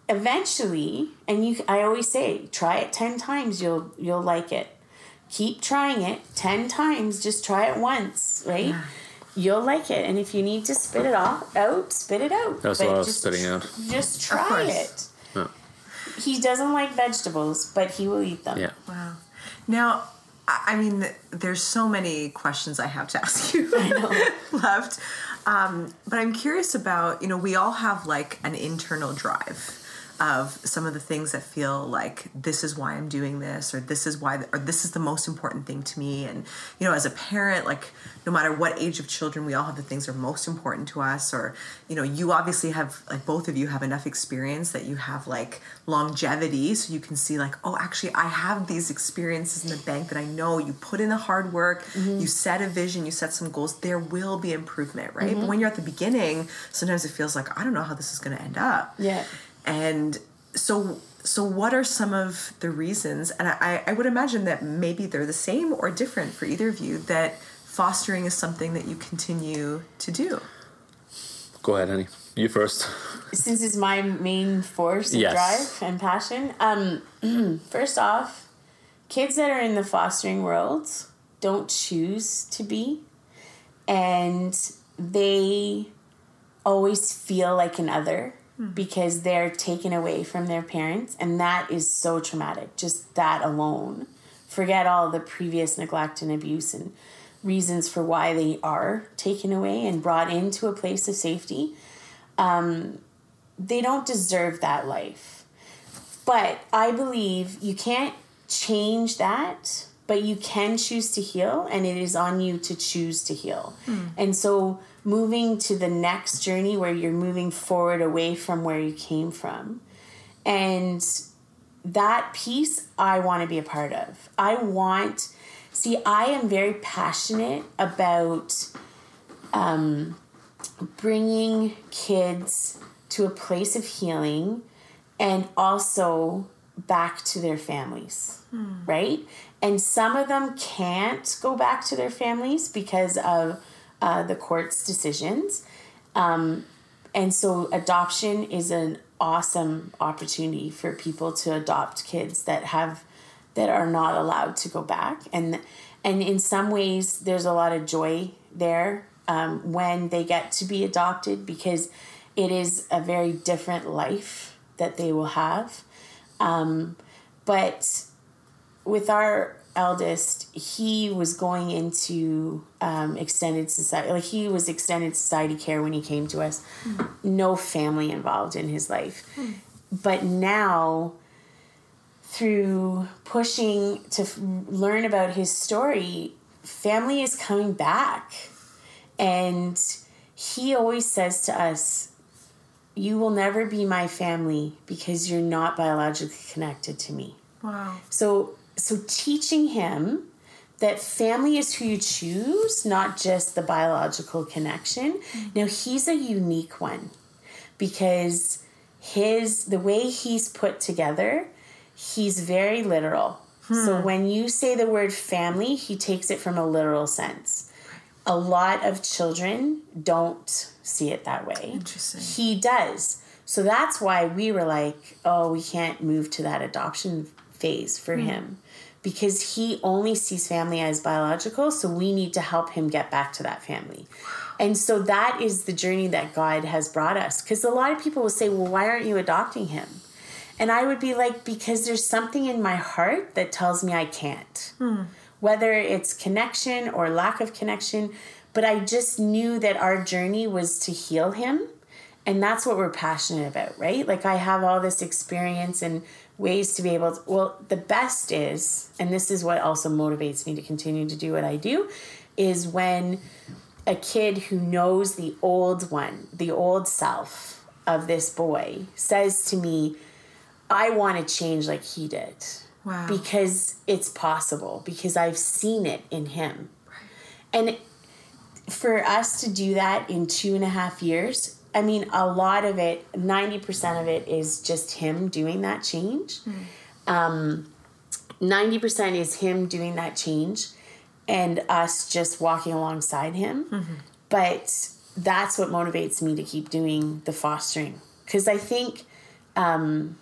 eventually, and you, I always say, try it ten times, you'll you'll like it. Keep trying it ten times. Just try it once, right? Yeah. You'll like it, and if you need to spit it off out, spit it out. That's But what I was just spitting out. Just try it. Yeah. He doesn't like vegetables, but he will eat them. Yeah. Wow. Now, I I mean, there's so many questions I have to <laughs> ask you <laughs> left. Um, but I'm curious about, you know, we all have like an internal drive of some of the things that feel like this is why I'm doing this, or this is why, or this is the most important thing to me. And, you know, as a parent, like no matter what age of children, we all have the things that are most important to us. Or, you know, you obviously have, like both of you have enough experience that you have like longevity. So you can see, like, oh, actually, I have these experiences in the bank that I know you put in the hard work, mm-hmm. you set a vision, you set some goals, there will be improvement, right? But mm-hmm. when you're at the beginning, sometimes it feels like, I don't know how this is going to end up Yeah. And so so what are some of the reasons and I, I would imagine that maybe they're the same or different for either of you that fostering is something that you continue to do Go ahead, honey. You first. Since it's my main force of Yes. drive and passion, um, <clears throat> first off, kids that are in the fostering world don't choose to be, and they always feel like an other because they're taken away from their parents, and that is so traumatic. Just that alone. Forget all the previous neglect and abuse and reasons for why they are taken away and brought into a place of safety. Um, they don't deserve that life. But I believe you can't change that, but you can choose to heal, and it is on you to choose to heal. And so, moving to the next journey where you're moving forward away from where you came from. And that piece I want to be a part of. I want, see, I am very passionate about um, bringing kids to a place of healing and also back to their families, right? And some of them can't go back to their families because of uh, the court's decisions. Um, and so adoption is an awesome opportunity for people to adopt kids that have that are not allowed to go back and and in some ways there's a lot of joy there um, when they get to be adopted because it is a very different life that they will have um, but with our eldest, he was going into um, extended society. Like he was extended society care when he came to us. No family involved in his life. But now, through pushing to f- learn about his story, family is coming back. And he always says to us, You will never be my family because you're not biologically connected to me. wow So so teaching him that family is who you choose, not just the biological connection. Mm-hmm. Now he's a unique one because his the way he's put together, he's very literal. So hmm. when you say the word family, he takes it from a literal sense. A lot of children don't see it that way. Interesting. He does. So that's why we were like, oh, we can't move to that adoption phase for hmm. him because he only sees family as biological. So we need to help him get back to that family. And so that is the journey that God has brought us. Because a lot of people will say, well, why aren't you adopting him? And I would be like, because there's something in my heart that tells me I can't. Hmm. Whether it's connection or lack of connection, but I just knew that our journey was to heal him. And that's what we're passionate about, right? Like, I have all this experience and ways to be able to. Well, the best is, and this is what also motivates me to continue to do what I do, is when a kid who knows the old one, the old self of this boy, says to me, I want to change like he did. Wow. Because it's possible, because I've seen it in him. And for us to do that in two and a half years, I mean, a lot of it, 90% of it is just him doing that change. Um, 90% is him doing that change and us just walking alongside him. But that's what motivates me to keep doing the fostering. Because I think. Um,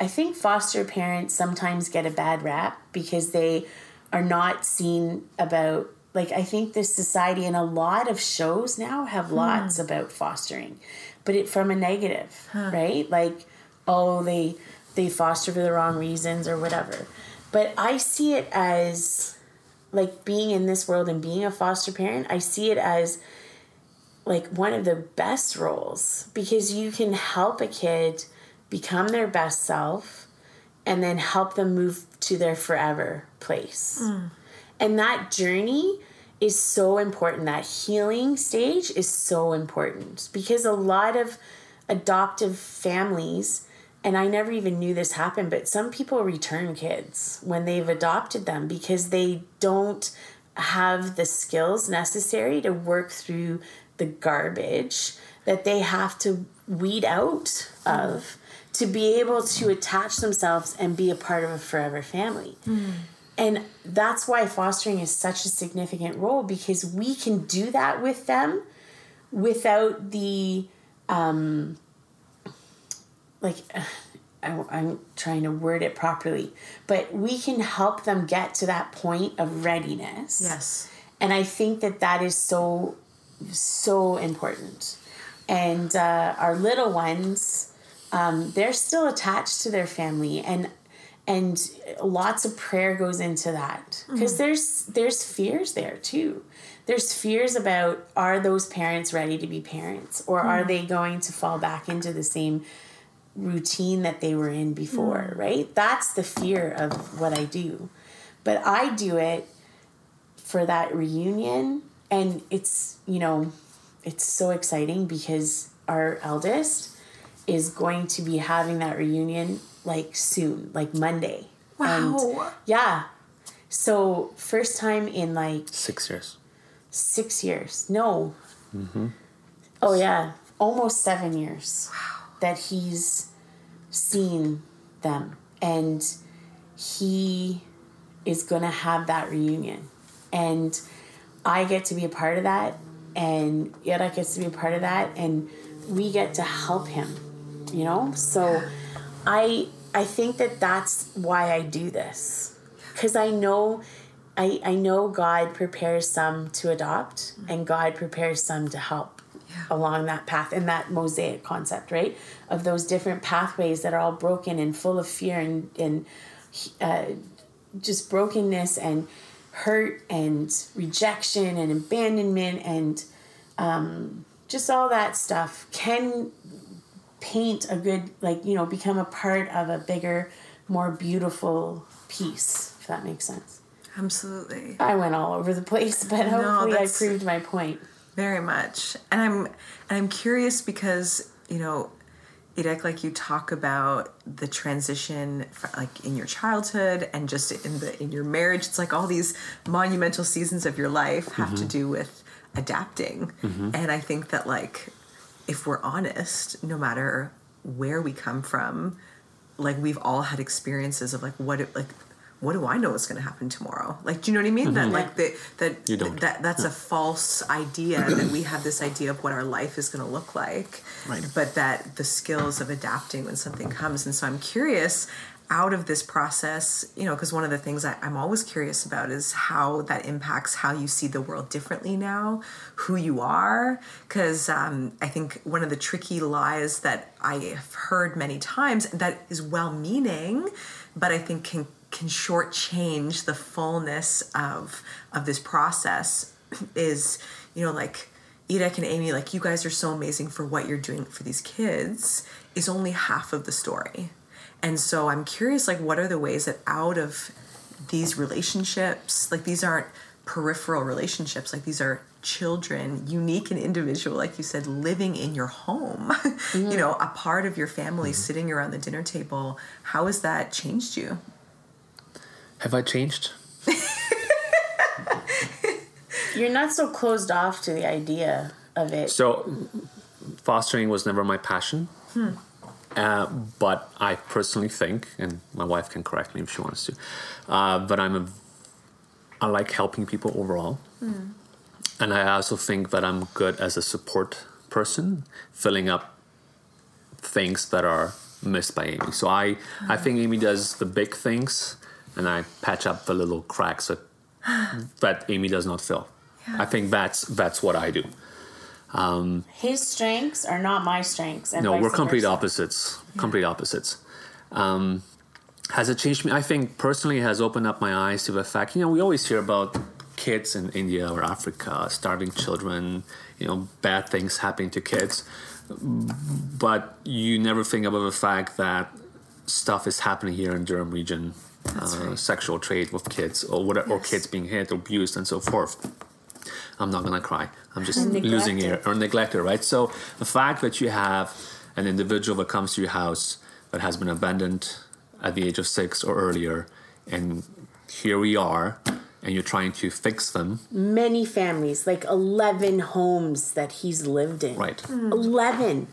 I think foster parents sometimes get a bad rap because they are not seen about like I think this society and a lot of shows now have hmm. lots about fostering, but it from a negative, right? Like, oh, they they foster for the wrong reasons or whatever. But I see it as like being in this world and being a foster parent, I see it as like one of the best roles because you can help a kid become their best self and then help them move to their forever place. Hmm. And that journey is so important. That healing stage is so important because a lot of adoptive families, and I never even knew this happened, but some people return kids when they've adopted them because they don't have the skills necessary to work through the garbage that they have to weed out of to be able to attach themselves and be a part of a forever family. Mm. And that's why fostering is such a significant role because we can do that with them without the um like <sighs> I, I'm trying to word it properly, but we can help them get to that point of readiness. Yes. And I think that that is so, so important. And uh, our little ones, um, they're still attached to their family, and and lots of prayer goes into that because mm-hmm. there's there's fears there too. There's fears about are those parents ready to be parents, or are mm-hmm. they going to fall back into the same routine that they were in before, mm. right? That's the fear of what I do. But I do it for that reunion and it's, you know, it's so exciting because our eldest is going to be having that reunion like soon, like Monday. And Wow. yeah. So first time in like Six years. six years. No. Mm-hmm. Oh yeah, almost seven years that he's seen them, and he is gonna have that reunion, and I get to be a part of that, and Yara gets to be a part of that, and we get to help him. You know, so I I think that that's why I do this because I know I, I know God prepares some to adopt and God prepares some to help along that path and that mosaic concept, right? Of those different pathways that are all broken and full of fear and, and uh, just brokenness and hurt and rejection and abandonment and um, just all that stuff can paint a good, like, you know, become a part of a bigger, more beautiful piece, if that makes sense. Absolutely. I went all over the place, <laughs> but hopefully I proved my point. Very much. And I'm and I'm curious because, you know, Irek, like you talk about the transition fr- like in your childhood and just in the in your marriage. It's like all these monumental seasons of your life have to mm-hmm. do with adapting. Mm-hmm. And I think that like if we're honest, no matter where we come from, like we've all had experiences of like what it like what do I know is going to happen tomorrow? Like, do you know what I mean? That mm-hmm. like that that that that's a false idea that we have this idea of what our life is going to look like, Right. but that the skills of adapting when something comes. And so I'm curious out of this process, you know, because one of the things I, I'm always curious about is how that impacts how you see the world differently now, who you are. Because um, I think one of the tricky lies that I have heard many times that is well meaning, but I think can can shortchange the fullness of of this process <clears throat> is, you know, like Irek and Amy, like you guys are so amazing for what you're doing for these kids is only half of the story. And so I'm curious, like, what are the ways that out of these relationships, like these aren't peripheral relationships, like these are children, unique and individual, like you said, living in your home, <laughs> you mm-hmm. know, a part of your family mm-hmm. sitting around the dinner table. How has that changed you? Have I changed? <laughs> You're not so closed off to the idea of it. So, fostering was never my passion. Hmm. Uh, but I personally think, and my wife can correct me if she wants to, uh, but I'm a, I like helping people overall, and I also think that I'm good as a support person, filling up things that are missed by Amy. So I, I think Amy does the big things, and I patch up the little cracks that <gasps> that Amy does not fill. I think that's that's what I do. His strengths are not my strengths. And No, we're complete versa. opposites. Complete opposites. Um, has it changed me? I think personally, it has opened up my eyes to the fact. You know, we always hear about kids in India or Africa starving children. You know, bad things happening to kids, but you never think about the fact that stuff is happening here in Durham region. Uh, Sexual trade with kids, or what, or kids being hit, or abused, and so forth. I'm not gonna cry. I'm just And losing neglected. it or neglected, right? So the fact that you have an individual that comes to your house that has been abandoned at the age of six or earlier, and here we are, and you're trying to fix them, Many families, like 11 homes that he's lived in. right? Hmm. 11.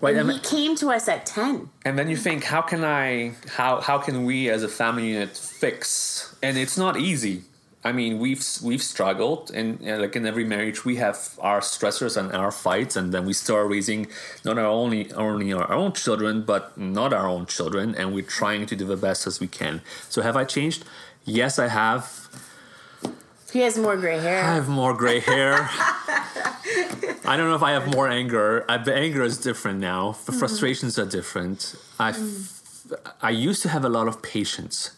Right. And And, he came to us at 10. and then you think, how can I, how how can we as a family unit fix? And it's not easy. I mean, we've we've struggled, and uh, like in every marriage, we have our stressors and our fights, and then we start raising not our only only our own children, but not our own children, and we're trying to do the best as we can. So, have I changed? Yes, I have. He has more gray hair. I have more gray hair. <laughs> I don't know if I have more anger. I, the anger is different now. The frustrations are different. I I used to have a lot of patience.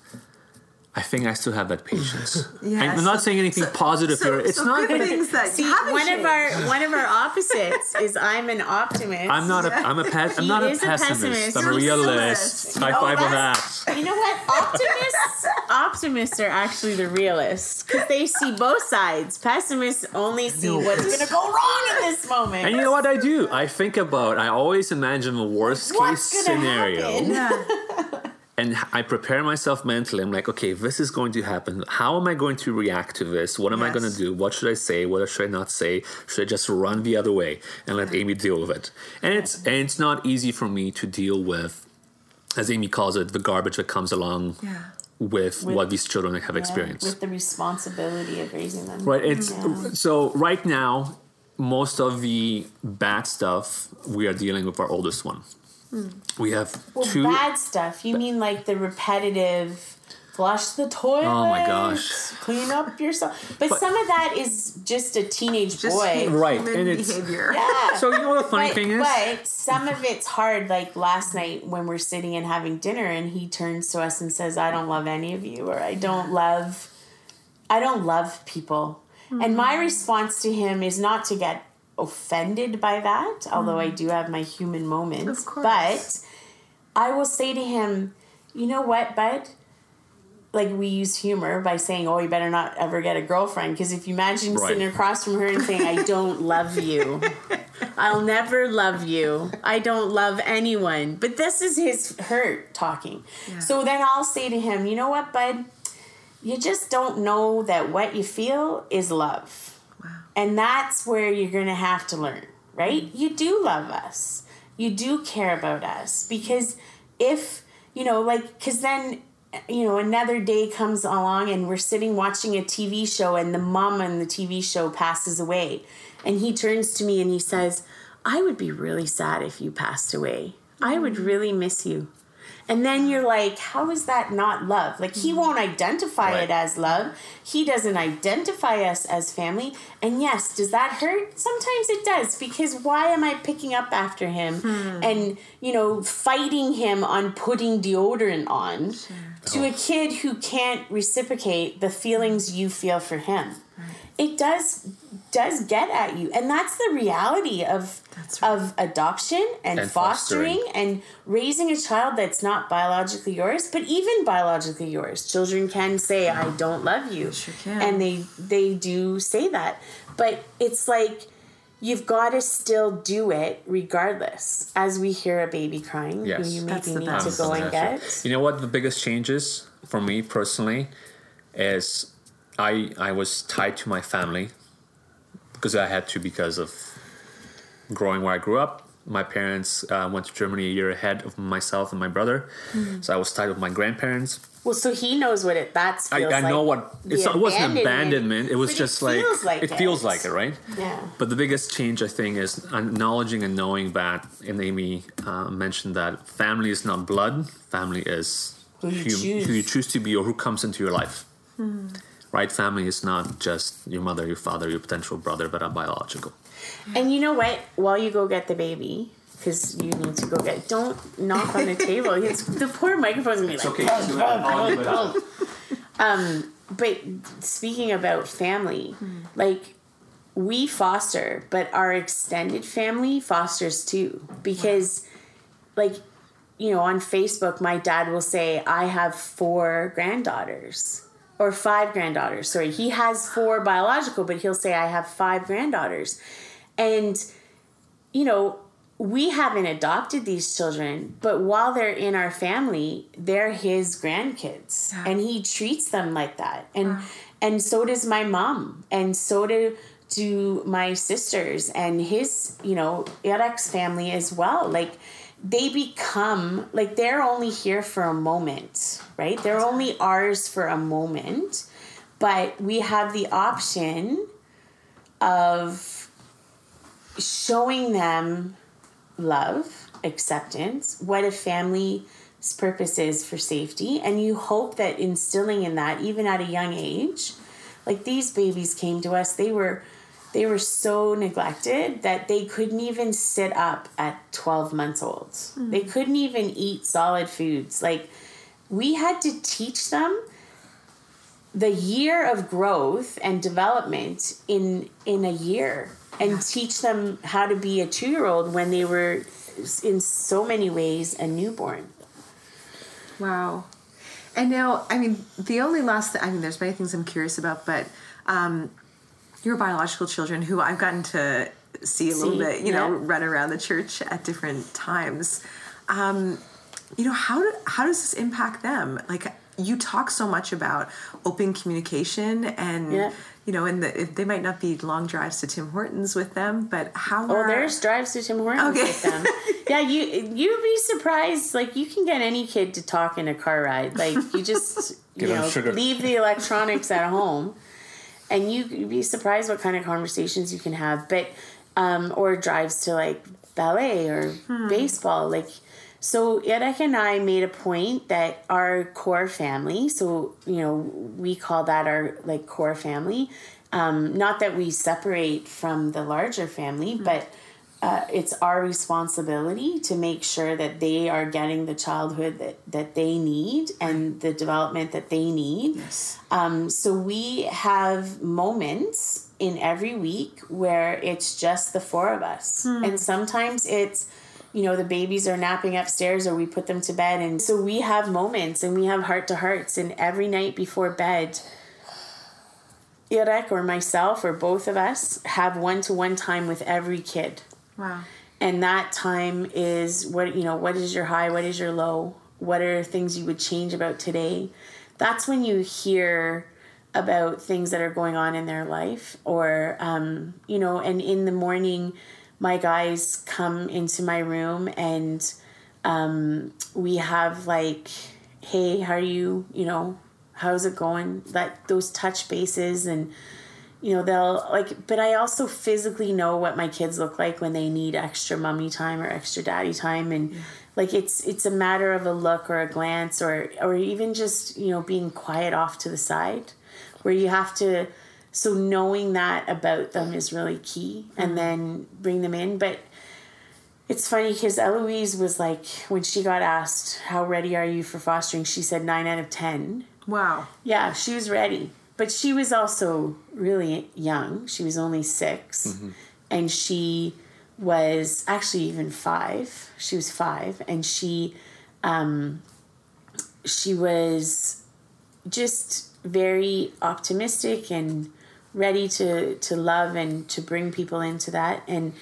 I think I still have that patience. <laughs> Yes. I'm not saying anything positive so, here. It's so not. good things that See, haven't one of our one of our opposites is I'm an optimist. I'm not a. I'm a. Pe- I'm He not a is a pessimist. pessimist. I'm a realist. realist. High five on that. You know what? Optimists optimists are actually the realists because they see both sides. Pessimists only see what's going to go wrong in this moment. And you know what I do? I think about. I always imagine the worst What's case gonna scenario. <laughs> and I prepare myself mentally. I'm like, okay, this is going to happen. How am I going to react to this? What am I going to do? What should I say? What should I not say? Should I just run the other way and let Amy deal with it? And it's and it's not easy for me to deal with, as Amy calls it, the garbage that comes along Yeah. with, With- what these children have Yeah, experienced. with the responsibility of raising them. Right. It's Yeah. so right now, most of the bad stuff we are dealing with our oldest one. We have Well, two. bad stuff. You mean like the repetitive flush the toilet? Oh my gosh. Clean up yourself. But, But- some of that is just a teenage Just boy. Right, and it's- behavior. <laughs> Yeah. So you know what the funny but, thing is? but some of it's hard. Like last night when we're sitting and having dinner, and he turns to us and says, "I don't love any of you," or "I don't love, I don't love people." And my response to him is not to get offended by that, although I mm. do have my human moments. Of. But I will say to him, "You know what, bud." Like we use humor by saying, "Oh, you better not ever get a girlfriend," because if you imagine Right. sitting across from her and saying, "I don't love you," <laughs> I'll never love you. I don't love anyone. But this is his hurt talking. So then I'll say to him, you know what, bud? You just don't know that what you feel is love. And that's where you're going to have to learn, right? Mm-hmm. You do love us. You do care about us. Because if, you know, like, because then, you know, another day comes along and we're sitting watching a TV show and the mom on the TV show passes away. And he turns to me and he says, I would be really sad if you passed away. I would mm-hmm. really miss you. And then you're like, how is that not love? Like, he mm-hmm. won't identify Right. it as love. He doesn't identify us as family. And yes, does that hurt? Sometimes it does because why am I picking up after him hmm. and, you know, fighting him on putting deodorant on to a oh. kid who can't reciprocate the feelings you feel for him? It does does get at you. And that's the reality of right. of adoption and, And fostering, fostering. and raising a child that's not biologically yours, but even biologically yours. Children can say, I don't love you. Sure can. And they they do say that. But it's like you've got to still do it regardless. As we hear a baby crying, Yes. who you That's maybe the need to go and Definitely. get. You know what the biggest changes for me personally is I I was tied to my family because I had to because of growing where I grew up, my parents uh, went to Germany a year ahead of myself and my brother, Mm-hmm. so I was tied with my grandparents. Well, so he knows what it that's. I, I know what it's not, it wasn't abandonment. It was just it like, feels like it feels like it, right? Yeah. But the biggest change, I think, is acknowledging and knowing that, and Amy uh, mentioned that family is not blood, family is Who you who you choose to be or who comes into your life. Right? Family is not just your mother, your father, your potential brother, but a biological. And you know what? While you go get the baby, because you need to go get. Don't knock on the <laughs> table. It's, the poor microphone's gonna be like. Um, but speaking about family, like we foster, but our extended family fosters too. Because, like, you know, on Facebook, my dad will say, I have four granddaughters or five granddaughters. Sorry, he has four biological, but he'll say, I have five granddaughters. And, you know, we haven't adopted these children, but while they're in our family, they're his grandkids, and he treats them like that. And and so does my mom, and so do do my sisters and his, you know, Irek's family as well. Like they become like they're only here for a moment, right? They're only ours for a moment, but we have the option of showing them love, acceptance, what a family's purpose is for safety, and you hope that instilling in that, even at a young age, like these babies came to us, they were they were so neglected that they couldn't even sit up at 12 months old. They couldn't even eat solid foods. Like we had to teach them the year of growth and development in in a year and teach them how to be a 2-year-old when they were in so many ways a newborn. Wow. And now, I mean, the only last, I mean, there's many things I'm curious about, but um, your biological children, who I've gotten to see a little bit, you know, run around the church at different times. Um, you know, how do, how does this impact them? Like, you talk so much about open communication, and Yeah. you know, and the, they might not be long drives to Tim Hortons with them, but how? Oh, are- there's drives to Tim Hortons Okay. with them. <laughs> yeah, you you'd be surprised. Like you can get any kid to talk in a car ride. Like you just <laughs> you know sugar. leave the electronics at home, <laughs> and you you'd be surprised what kind of conversations you can have. But um, or drives to like ballet or baseball. Like so, Irek and I made a point that our core family. So you know we call that our like core family. Um, not that we separate from the larger family, but uh, it's our responsibility to make sure that they are getting the childhood that, that they need and the development that they need. Yes. Um, so we have moments in every week where it's just the four of us. And sometimes it's, you know, the babies are napping upstairs or we put them to bed. And so we have moments and we have heart to hearts. And every night before bed, Irek or myself or both of us have one to one time with every kid Wow. and that time is what you know what is your high what is your low what are things you would change about today? That's when you hear about things that are going on in their life or um, you know and in the morning my guys come into my room and um, we have like hey how are you? You know how's it going? That those touch bases and you know they'll like but i also physically know what my kids look like when they need extra mummy time or extra daddy time. And like it's it's a matter of a look or a glance or or even just you know being quiet off to the side where you have to so knowing that about them is really key and mm-hmm. then bring them in. But it's funny because Eloise was like when she got asked how ready are you for fostering? She said 9 out of 10 Wow. yeah, she was ready. But she was also really young. She was only 6 And she was actually even five. She was five. And she um, she was just very optimistic and ready to, to love and to bring people into that. And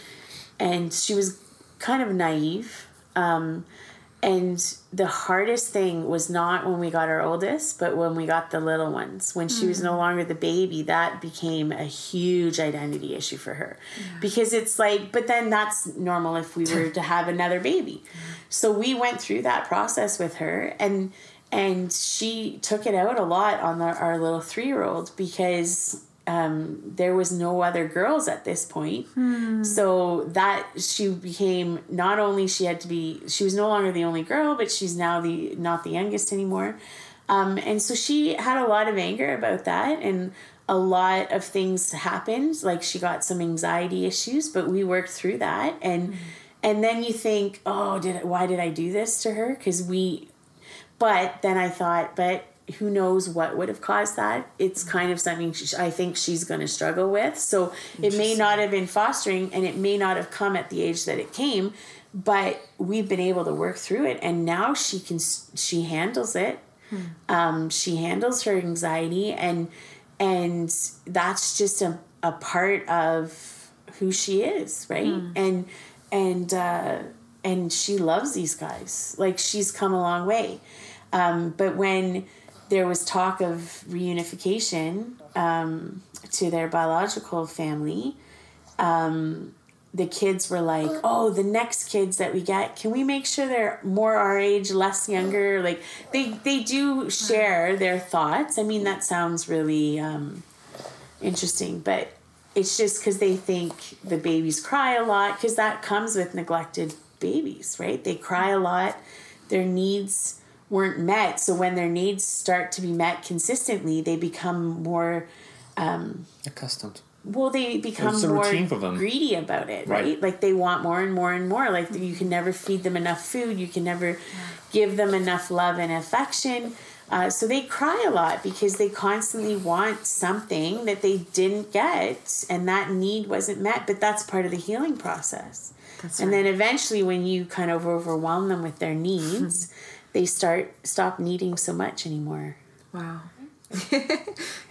and she was kind of naive. Um, and the hardest thing was not when we got our oldest, but when we got the little ones. When she was no hmm. longer the baby, that became a huge identity issue for her. Because it's like, but then that's normal if we were to have another baby. So we went through that process with her and and she took it out a lot on the, our little 3-year-old because um, there was no other girls at this point. So that she became not only she had to be she was no longer the only girl, but she's now the not the youngest anymore. Um, and so she had a lot of anger about that and a lot of things happened. Like she got some anxiety issues but we worked through that. And and then you think oh did why did i do this to her? Because we but then I thought, but who knows what would have caused that? It's kind of something sh I think she's going to struggle with. So it may not have been fostering and it may not have come at the age that it came, but we've been able to work through it. And now she can, she handles it. Um, she handles her anxiety and, and that's just a, a part of who she is. Right. And, and, uh, and she loves these guys. Like she's come a long way. Um, but when there was talk of reunification um, to their biological family, um, the kids were like, "Oh, the next kids that we get, can we make sure they're more our age, less younger?" Like they they do share their thoughts. I mean, that sounds really um, interesting, but it's just because they think the babies cry a lot because that comes with neglected babies, right? They cry a lot. Their needs weren't met. So when their needs start to be met consistently, they become more um, Accustomed. well they become a more for them. greedy about it right? Right. like they want more and more and more like you can never feed them enough food you can never give them enough love and affection uh, so they cry a lot because they constantly want something that they didn't get and that need wasn't met but that's part of the healing process That's and right. then eventually when you kind of overwhelm them with their needs <laughs> they start stop needing so much anymore Wow. <laughs>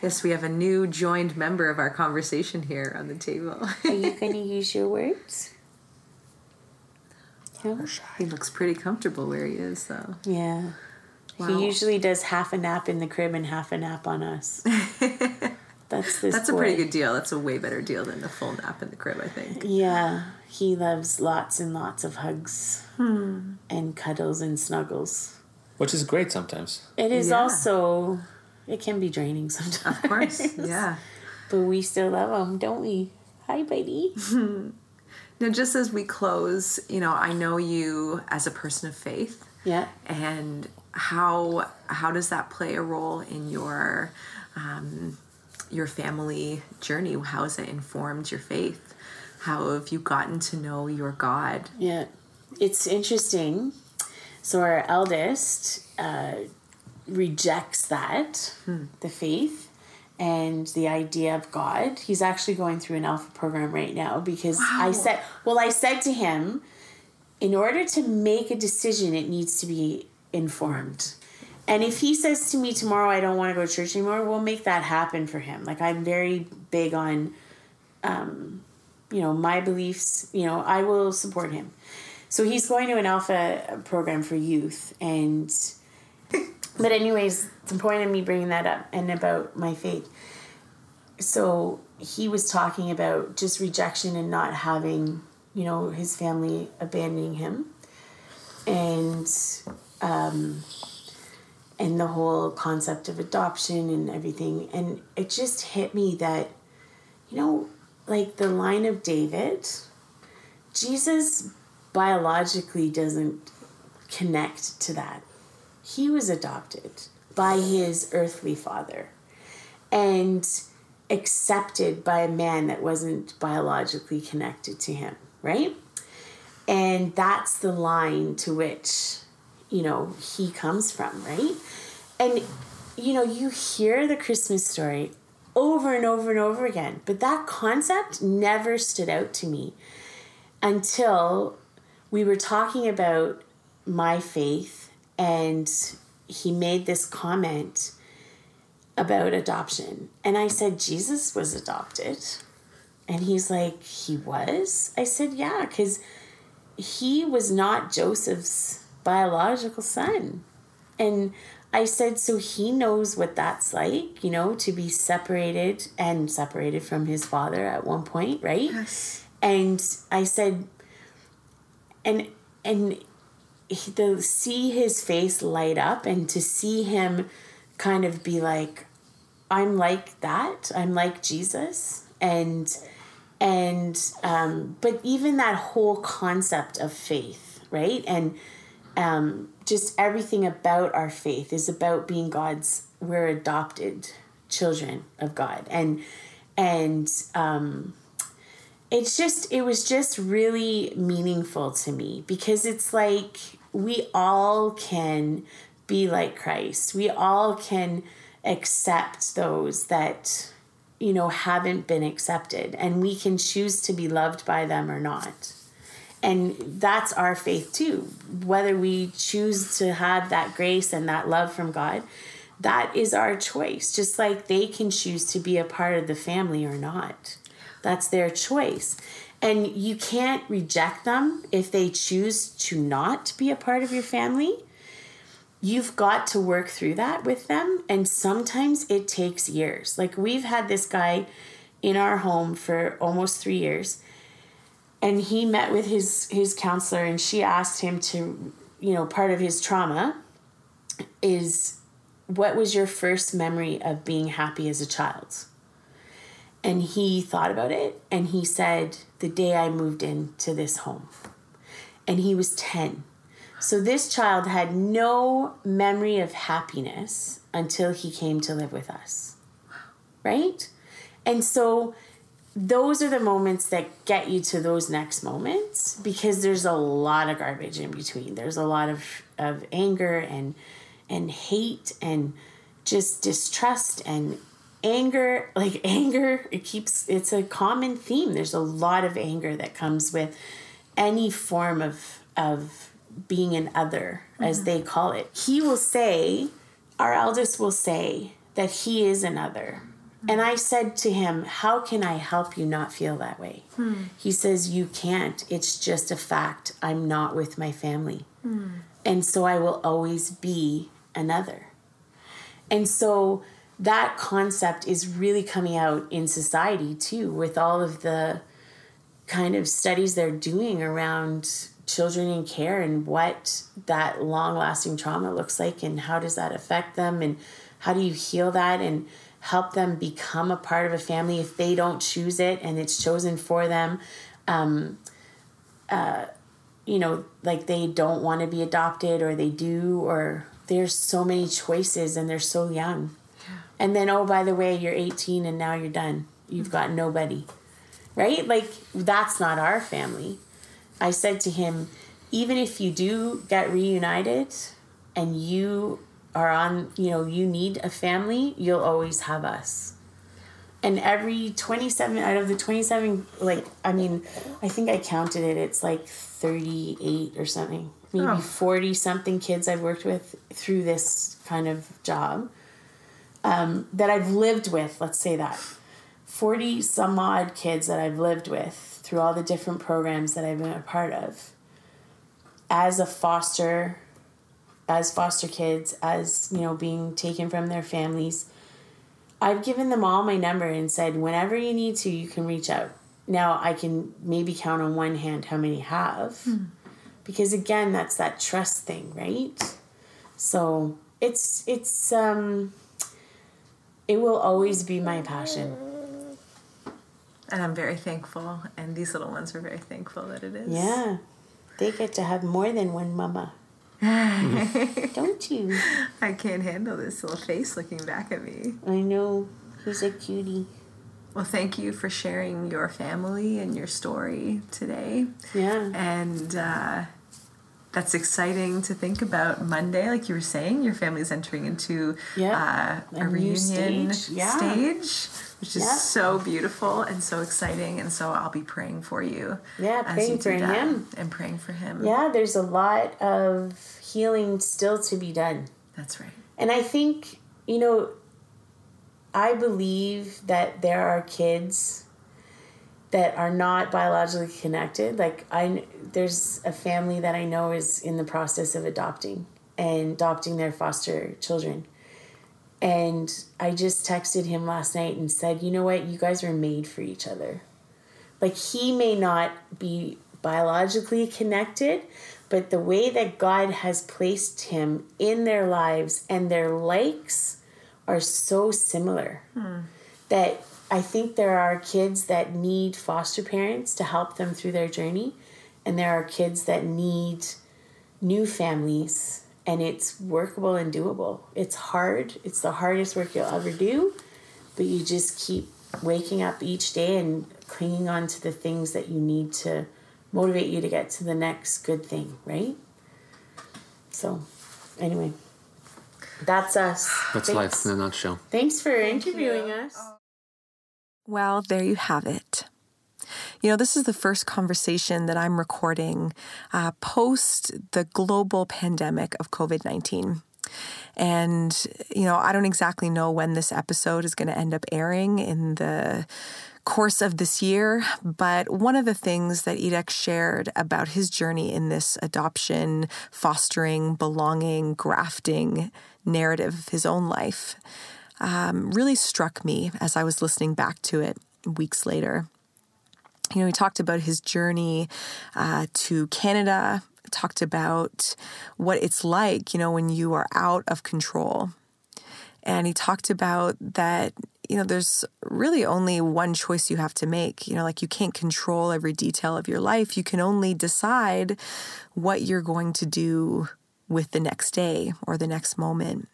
yes, we have a new joined member of our conversation here on the table. are you <laughs> going to use your words no? he looks pretty comfortable where he is, though. Yeah. Wow. He usually does half a nap in the crib and half a nap on us. <laughs> That's this That's a pretty good deal. That's a way better deal than the full nap in the crib, I think. Yeah. He loves lots and lots of hugs Hmm. and cuddles and snuggles. Which is great sometimes. It is Yeah. also, it can be draining sometimes. Of course, <laughs> yeah. But we still love them, don't we? Hi, baby. <laughs> Now, just as we close, you know, I know you as a person of faith. Yeah. and how how does that play a role in your um, your family journey? How has it informed your faith? How have you gotten to know your God? Yeah, it's interesting. So our eldest uh, rejects that, the faith, and the idea of God. He's actually going through an alpha program right now because I said, well, I said to him, in order to make a decision, it needs to be informed. And if he says to me tomorrow, I don't want to go to church anymore, we'll make that happen for him. Like I'm very big on um, you know my beliefs you know i will support him so he's going to an alpha program for youth and <laughs> but anyways the point of me bringing that up and about my faith. So he was talking about just rejection and not having you know his family abandoning him. And um and the whole concept of adoption and everything. And it just hit me that you know, like the line of David, Jesus biologically doesn't connect to that. He was adopted by his earthly father and accepted by a man that wasn't biologically connected to him, right? And that's the line to which, you know, he comes from, right? And, you know, you hear the Christmas story over and over and over again, but that concept never stood out to me until we were talking about my faith and he made this comment about adoption. And I said, Jesus was adopted. And he's like, He was? I said, Yeah, because he was not Joseph's biological son. And I said, so he knows what that's like, you know, to be separated and separated from his father at one point, right? Yes. And I said, and and he- to see his face light up and to see him kind of be like, I'm like that. I'm like Jesus, and and um, but even that whole concept of faith, right? And um, just everything about our faith is about being God's. We're adopted children of God, and and um, it's just it was just really meaningful to me because it's like we all can be like Christ. We all can accept those that you know haven't been accepted and we can choose to be loved by them or not. And that's our faith too. Whether we choose to have that grace and that love from God, that is our choice. Just like they can choose to be a part of the family or not. That's their choice. And you can't reject them if they choose to not be a part of your family. You've got to work through that with them. And sometimes it takes years. Like we've had this guy in our home for almost three years. And he met with his, his counselor and she asked him to, you know, part of his trauma is what was your first memory of being happy as a child? And he thought about it and he said, The day I moved into this home. And he was 10. So this child had no memory of happiness until he came to live with us. Right? And so those are the moments that get you to those next moments because there's a lot of garbage in between. There's a lot of, of anger and and hate and just distrust and anger like <laughs> anger it keeps it's a common theme. There's a lot of anger that comes with any form of of being an other as they mm-hmm. call it. He will say our eldest will say that he is another mm-hmm. and i said to him how can i help you not feel that way? Hmm. He says you can't. It's just a fact. I'm not with my family. Hmm. And so i will always be another and so that concept is really coming out in society too, with all of the kind of studies they're doing around children in care and what that long lasting trauma looks like and how does that affect them and how do you heal that and help them become a part of a family if they don't choose it and it's chosen for them. Um, uh, you know, like they don't want to be adopted or they do, or there's so many choices and they're so young. And then, oh, by the way, you're 18 and now you're done. You've got nobody. Right? Like, that's not our family. I said to him, even if you do get reunited and you are on, you know, you need a family, you'll always have us. And every 27 out of the 27, like, I mean, I think I counted it, it's like 38 or something, maybe Oh. 40 something kids I've worked with through this kind of job um, that I've lived with, let's say that. 40 some odd kids that I've lived with through all the different programs that I've been a part of. As a foster as foster kids as you know being taken from their families I've given them all my number and said whenever you need to you can reach out. Now I can maybe count on one hand how many have because again that's that trust thing right? So it's it's um it will always be my passion And I'm very thankful, and these little ones are very thankful that it is. Yeah. They get to have more than one mama. <laughs> Don't you? I can't handle this little face looking back at me. I know. He's a cutie. Well, thank you for sharing your family and your story today. Yeah. And uh, that's exciting to think about Monday, like you were saying. Your family's entering into Yeah. uh, a, A reunion stage. Yeah. stage, which is Yeah. so beautiful and so exciting. And so I'll be praying for you. Yeah, praying you for him. And praying for him. Yeah, there's a lot of healing still to be done. That's right. And I think, you know, I believe that there are kids that are not biologically connected. Like I, there's a family that I know is in the process of adopting and adopting their foster children. And I just texted him last night and said, you know what, you guys are made for each other. Like he may not be biologically connected, but the way that God has placed him in their lives and their likes are so similar hmm. that I think there are kids that need foster parents to help them through their journey, and there are kids that need new families, and it's workable and doable. It's hard, it's the hardest work you'll ever do, but you just keep waking up each day and clinging on to the things that you need to motivate you to get to the next good thing, right? So, anyway, that's us. That's Thanks. life in a nutshell. Thanks for interviewing us. Oh. Well, there you have it. You know, this is the first conversation that I'm recording uh, post the global pandemic of COVID 19. And, you know, I don't exactly know when this episode is going to end up airing in the course of this year, but one of the things that Irek shared about his journey in this adoption, fostering, belonging, grafting narrative of his own life um, really struck me as I was listening back to it weeks later. You know, he talked about his journey uh, to Canada, talked about what it's like, you know, when you are out of control. And he talked about that, you know, there's really only one choice you have to make. You know, like you can't control every detail of your life. You can only decide what you're going to do with the next day or the next moment.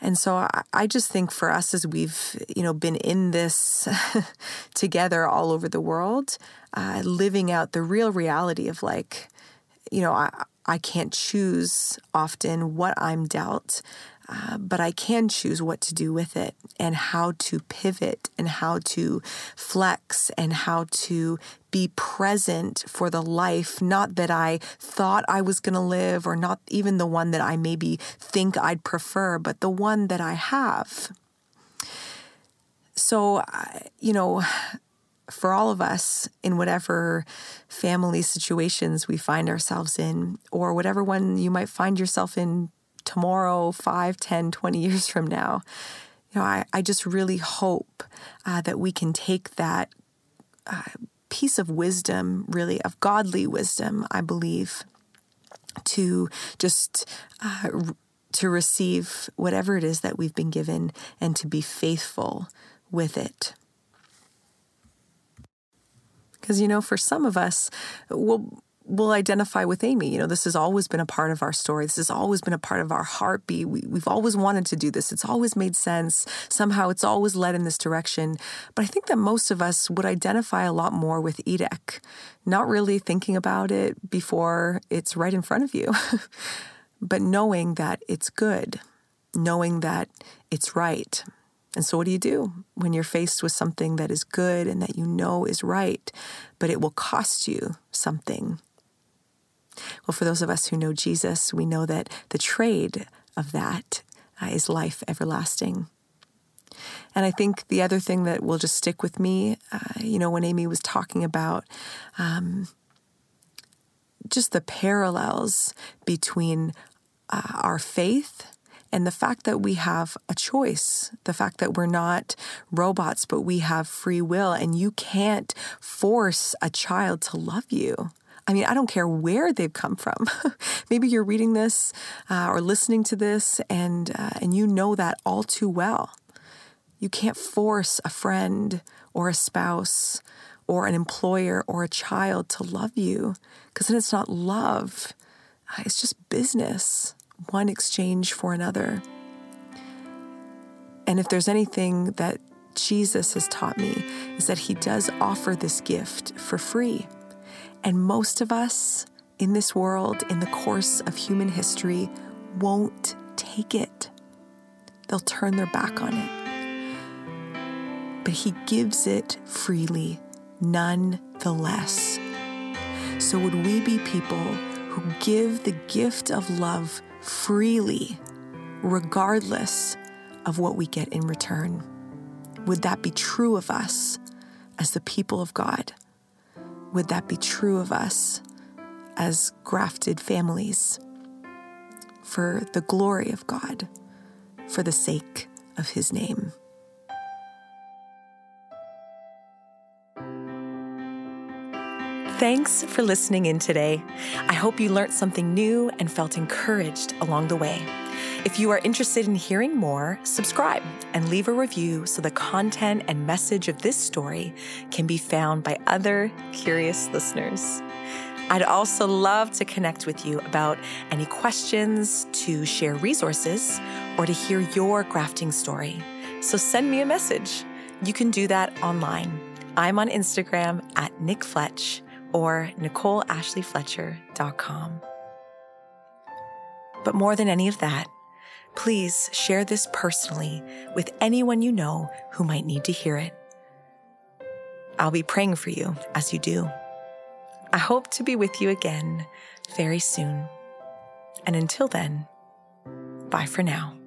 And so I just think for us as we've, you know, been in this <laughs> together all over the world, uh, living out the real reality of like, you know, I, I can't choose often what I'm dealt. Uh, but I can choose what to do with it and how to pivot and how to flex and how to be present for the life, not that I thought I was going to live or not even the one that I maybe think I'd prefer, but the one that I have. So, you know, for all of us in whatever family situations we find ourselves in, or whatever one you might find yourself in tomorrow, 5, 10, 20 years from now. You know, I, I just really hope uh, that we can take that uh, piece of wisdom, really, of godly wisdom, I believe, to just uh, to receive whatever it is that we've been given and to be faithful with it. Because, you know, for some of us, we'll, will identify with Amy. You know, this has always been a part of our story. This has always been a part of our heartbeat. We, have always wanted to do this. It's always made sense. Somehow it's always led in this direction. But I think that most of us would identify a lot more with Irek, not really thinking about it before it's right in front of you, <laughs> but knowing that it's good, knowing that it's right. And so, what do you do when you're faced with something that is good and that you know is right, but it will cost you something? Well, for those of us who know Jesus, we know that the trade of that uh, is life everlasting. And I think the other thing that will just stick with me, uh, you know, when Amy was talking about um, just the parallels between uh, our faith and the fact that we have a choice, the fact that we're not robots, but we have free will, and you can't force a child to love you. I mean, I don't care where they've come from. <laughs> Maybe you're reading this uh, or listening to this, and uh, and you know that all too well. You can't force a friend or a spouse or an employer or a child to love you because then it's not love. Uh, it's just business, one exchange for another. And if there's anything that Jesus has taught me, is that he does offer this gift for free. And most of us in this world, in the course of human history, won't take it. They'll turn their back on it. But He gives it freely, nonetheless. So, would we be people who give the gift of love freely, regardless of what we get in return? Would that be true of us as the people of God? Would that be true of us as grafted families for the glory of God, for the sake of His name? Thanks for listening in today. I hope you learned something new and felt encouraged along the way. If you are interested in hearing more, subscribe and leave a review so the content and message of this story can be found by other curious listeners. I'd also love to connect with you about any questions, to share resources, or to hear your grafting story. So send me a message. You can do that online. I'm on Instagram at Nick Fletch or NicoleAshleyFletcher.com. But more than any of that, please share this personally with anyone you know who might need to hear it. I'll be praying for you as you do. I hope to be with you again very soon. And until then, bye for now.